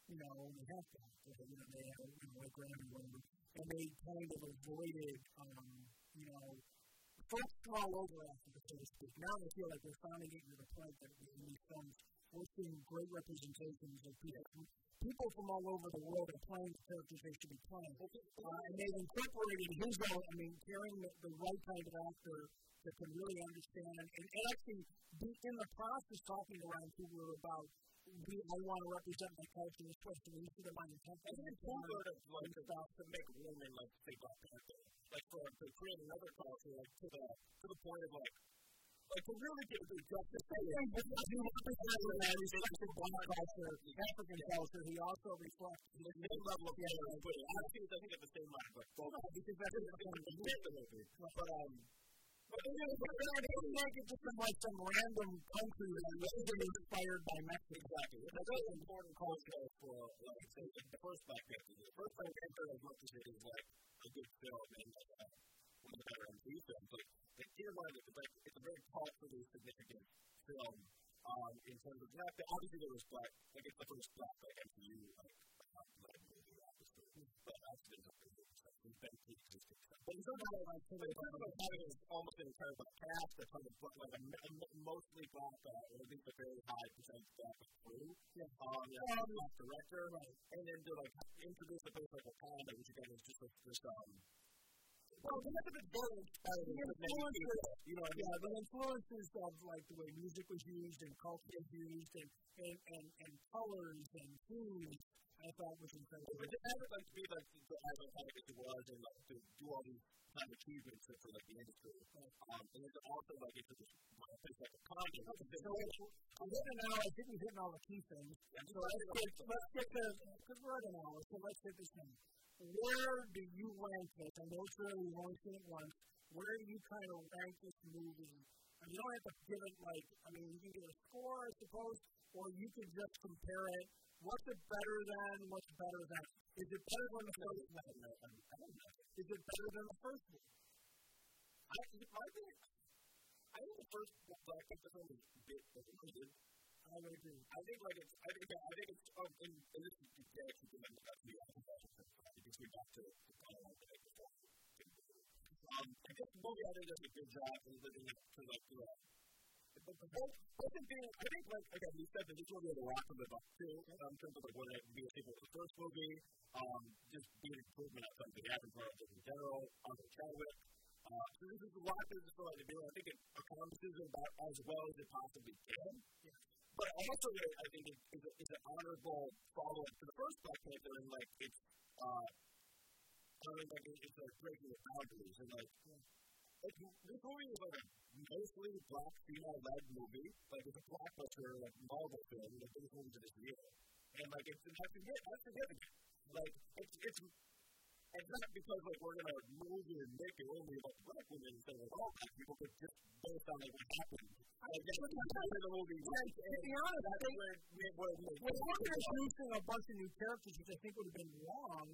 you know only half black you know they had you know a Grammy winner and they kind of avoided um you know folks from all over Africa, so to speak. Now they feel like they're finally getting to the point that in these films we're seeing great representations of people, people from all over the world are playing the characters they should be playing. Uh, and they've incorporated his own, I mean, carrying the, the right kind of actor that can really understand and, and actually be in the process talking around people about we, I want to represent my culture this way, so we need to get my intent. I think it's cool to, like, about to make women, like, say Black Panther, like, for, to create another culture, like, to the, to the point of, like, like to really give it justice. He represents the black culture, African culture. He also reflects the same level of yeah, but I think I think at the same time, like both because that's the movie. But um. But they didn't make it just from like some random country that was inspired by Mexico. Exactly. It's a very important culture for, like, say, the first Black Panther. The first Black Panther, as much as it is like a good film and like uh, one of the better MCU films, like, like Dear it's like it's a very culturally significant film. Um, in terms of that, obviously there was black, like it's the first black like MCU like like movie obviously, but obviously there's other movies like there's been stuff. But it's not like about having almost an entire black cast, that's kind of like a, a, a mostly black, uh, or at least a very high percentage black crew. Yeah. Um, yeah, um, black director, right. and then to like introduce a place like Wakanda, which again is just like this um well, the influences, you know, yeah, the influences of like the way music was used and culture was used and and and, and colors and foods, I thought was incredible. But to have it like to be like the iconic as it was and like to do all these kind of achievements for like the industry, um, and then also like this place like Wakanda. So I'm hitting now. I we've hit all the key things. So let's get let's get the because we're at an hour. So let's get this thing where do you rank this? I know it's really only seen it once. Where do you kind of rank this movie? I mean, you don't have to give it like, I mean, you can give a score, I suppose, or you can just compare it. What's it better than? What's better than? Is it better than the first one? I don't know. Is it better than the first one? I, I think, I think the first Black Panther film was a bit different. I would agree. I think like it's. I think. I think it's. Um, and, and this is actually good. That's the to, to kind of like the form. Um, I guess the movie I does a good job of living up to like the but the whole, thing being, I think, like, again, you said that this movie has a lot to live up to um, in terms of like what it be able with the first movie, um, just being improvement on something the average Marvel in general, on the Chadwick. Uh, so this is a lot of things for like to do. I think it accomplishes about as well as it possibly can. Yeah. But also, I think it is, a, is an honorable follow up to the first Black Panther, and like it's, uh, I mean, like it's like breaking the boundaries, and like, like this movie is like a mostly black female led movie, like it's a blockbuster like Marvel film, the biggest movie of this year, and like it's that's significant. That's significant. Like it's it's it's not because like we're gonna move and make it only about black women instead of all black people, but just based on like what happened. Like that's what happened in the movie. Right. To be honest, when we're introducing a bunch of new characters, which I think would have been wrong,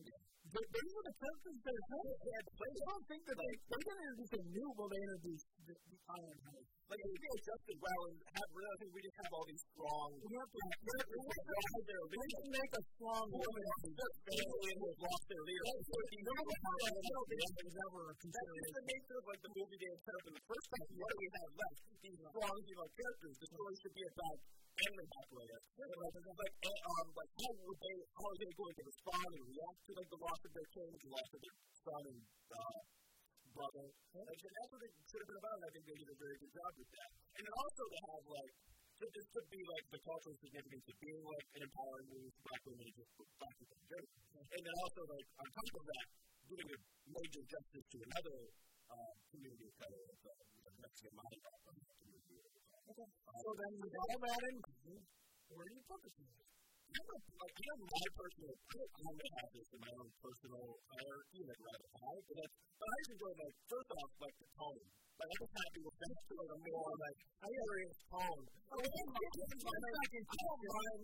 but these were the characters that had played. I don't think that they they didn't introduce a new. Well, they introduced the, the Ironheart. Like if get Justin well and have real, I think we just have all these strong. We have to. We have to. We can make a strong woman. Family who have lost their leader. No, I don't think that was ever a consideration. That's the nature of like the movie they had set up in the first place. What do we have left? These strong female characters. The story should be about family operator. And like, like, um, like how would they, how are they going to respond and react to like the loss of their king, the loss of their son and uh, brother? And that's what it should have been about. And I think they did a very good job with that. And then also to have like so this could be like the cultural significance of being like an empowering move for black women to just black people in general. And then also like on top of that, doing a major justice to another uh, community of color, the, the Mexican community. So then with all that in mind, where do you this movie? I like, I have my personal, I don't know have this in my own personal hierarchy, like rather high, but but I just enjoy, like, first off, like, the tone. Like, I'm just happy with that, like, a more, like, I hear tone. Okay,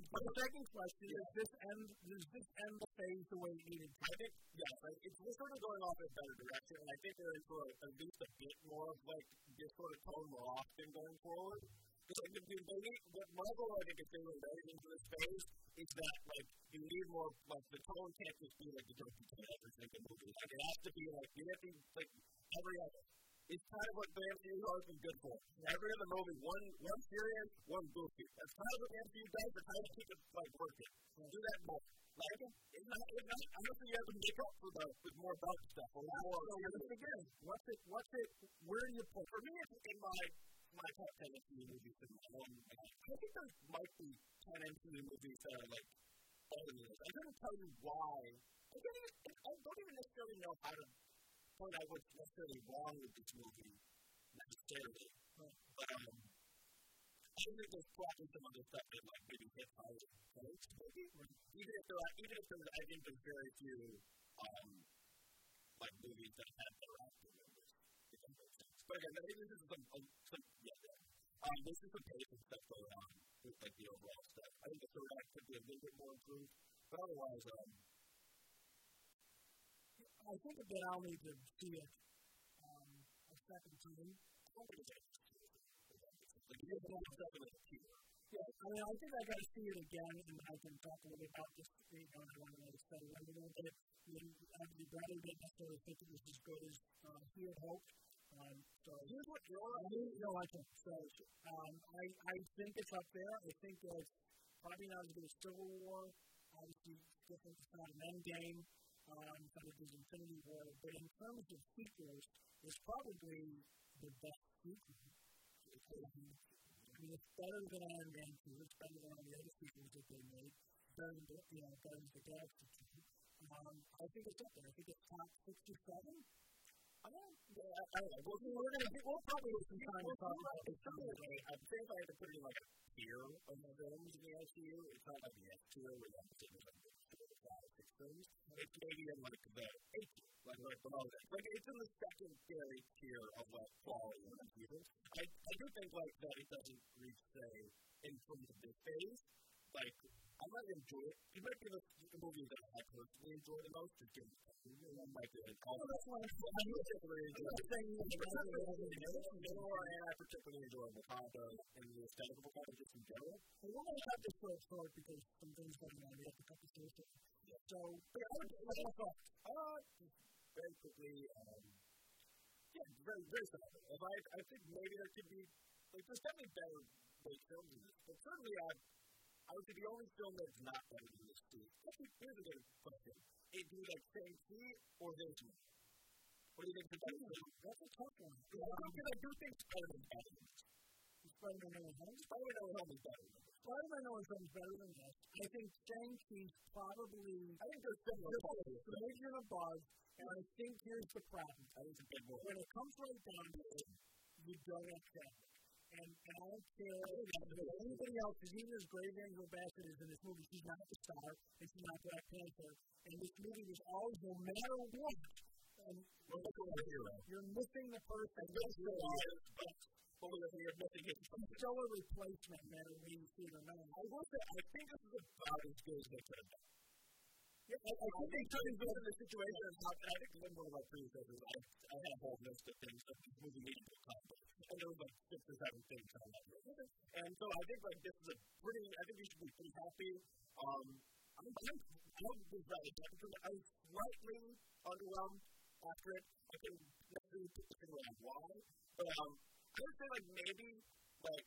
my second question is this end, does this end the phase the way it needed to? I think, yeah, like, it's, we're sort of going off in a better direction, and I think we're in for at least a bit more of, like, this sort of tone more often going forward. Because, like, the, the, what Marvel, I think, is doing right into this phase is that, like, you need more, like, the tone can't just be, like, the joke you every single movie. Like, it has to be, like, you have to, like, every other. It's kind of what the MCU has been good for. Every other movie, one one serious, one goofy. That's kind of what the MCU does. They're trying to keep it like working. Do that more. Like it's not, it's not. I don't think you have to make up for the with more dark stuff or more. So again, what's it? What's it? Where do you put? For me, it's in my my top ten MCU movies. In my own, I think there might be ten MCU movies that are like better than this. I couldn't tell you why. I don't even. I don't even necessarily know how to point out what's necessarily wrong with this movie, necessarily. But um, I think there's probably some other stuff that like maybe hit higher points, maybe. Even if there even if there's, I think there's very few um, like movies that have better acting than. If that makes sense. But again, I this is some, um, some yeah, yeah. Um, this is some basic stuff going on with like the overall stuff. I think the third act could be a little bit more improved, but otherwise, um, I think that I'll need to see it um, a second time. Yeah, I mean, I think I got to see it again, and I can talk a little bit about this. You know, I want to let it settle in a little bit. You know, Anthony Bradley didn't necessarily think it was as good as uh, he had hoped. Um, so here's what you're. I mean, no, I can. So um, I I think it's up there. I think it's probably not as good as Civil War. Obviously, different. It's not an Endgame um, but it is Infinity War. But in terms of sequels, it's probably the best sequel. I mean, it's better than Iron Man 2. It's better than all the other sequels that they made. Better than, you know, better than the Galaxy 2. Um, I think it's up there. I think it's top 67. I don't, yeah, I don't know. We'll, we're gonna, we'll probably have some time to talk about this. I think I have to put it in like a tier of films in the MCU. It's not like the S tier where you have to there's like four, five, six films. It's maybe in like the like right below that. Like it's in the secondary tier of like quality of. I, I do think like that it doesn't reach say in terms of this phase, like I might enjoy it. It might be the, the movie that I personally enjoy the most. Oh, why I particularly enjoy. Nor and I particularly the aesthetic of just in we're going to cut this short short because some things have this short. So, but I would say my. Uh, quickly, um, yeah, very, very similar. I, I think maybe there could be, like, there's definitely better made films this, but certainly I, I would say the only film that's not better than this too. Actually, here's a good question. It'd be like Shang-Chi or this one. What do you think is better film? That's a tough one. Because I do think Spider-Man is better. Spider-Man No Home? Spider-Man No Home is better. Spider-Man No Home is better than this. I think Shang-Chi's probably... I think there's similar qualities. Maybe you're above, and I think here's the problem. I think it's a big one. When it comes right down to it, you don't accept it. And, and I don't care if anybody else, because even as Grave Angela Bassett is in this movie, she's not the star, and she's not Black Panther. And this movie was always, no matter what, and you're missing the person. But you're missing his still a replacement, no matter where you see them. I will say, I think this is about as good as they could have done. Yeah, I, I think they could have been in the situation, and I think one of my predecessors, I, I had a whole list of things that this movie needed to accomplish, and there was like six or seven things that list. And so I think like this is a pretty, I think you should be pretty happy. Um, I'm, I'm, I was rather. I was slightly underwhelmed after it. I couldn't necessarily put the finger on why, but um, I would say like maybe like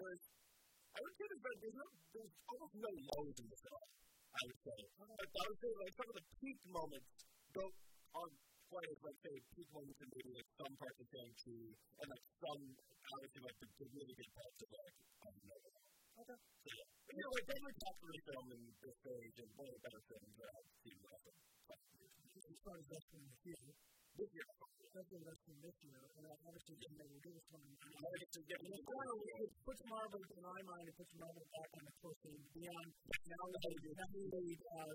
there's, I would say there's, there's, no, there's almost no lows in this film. I would say. Like, I would say like some of the peak moments don't aren't quite as like say peak moments in maybe like some parts of Shang-Chi and like some obviously like the, the really good parts of like um, Okay. So yeah. But you know, like definitely top three film in this stage and one of the better films that I've seen the last As far as best film this year. This year. And do this one. It puts Marvel, in my mind, it puts Marvel back on the to beyond. Now we have to need uh,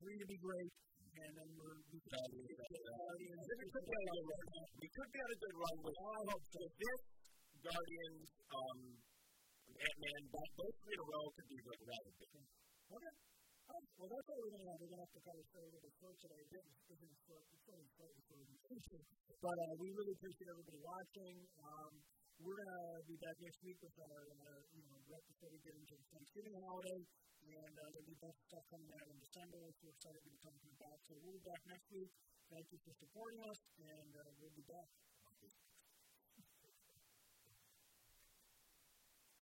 3 to be great and then we're we could, uh, we could, uh, we could be on a good run with I hope. This Guardians, um, Ant-Man, both three in a row could be big. Okay. Well, that's all we're going to have. We're going to have to kind of stay a little bit slow today. It isn't slow. It's only slightly slow But uh, we really appreciate everybody watching. Um, we're going to be back next week with our, uh, you know, right before we get into the Thanksgiving holiday. And uh, there'll be bunch of stuff coming out in December. So we're excited to be coming back. So we'll be back next week. Thank you for supporting us, and uh, we'll be back.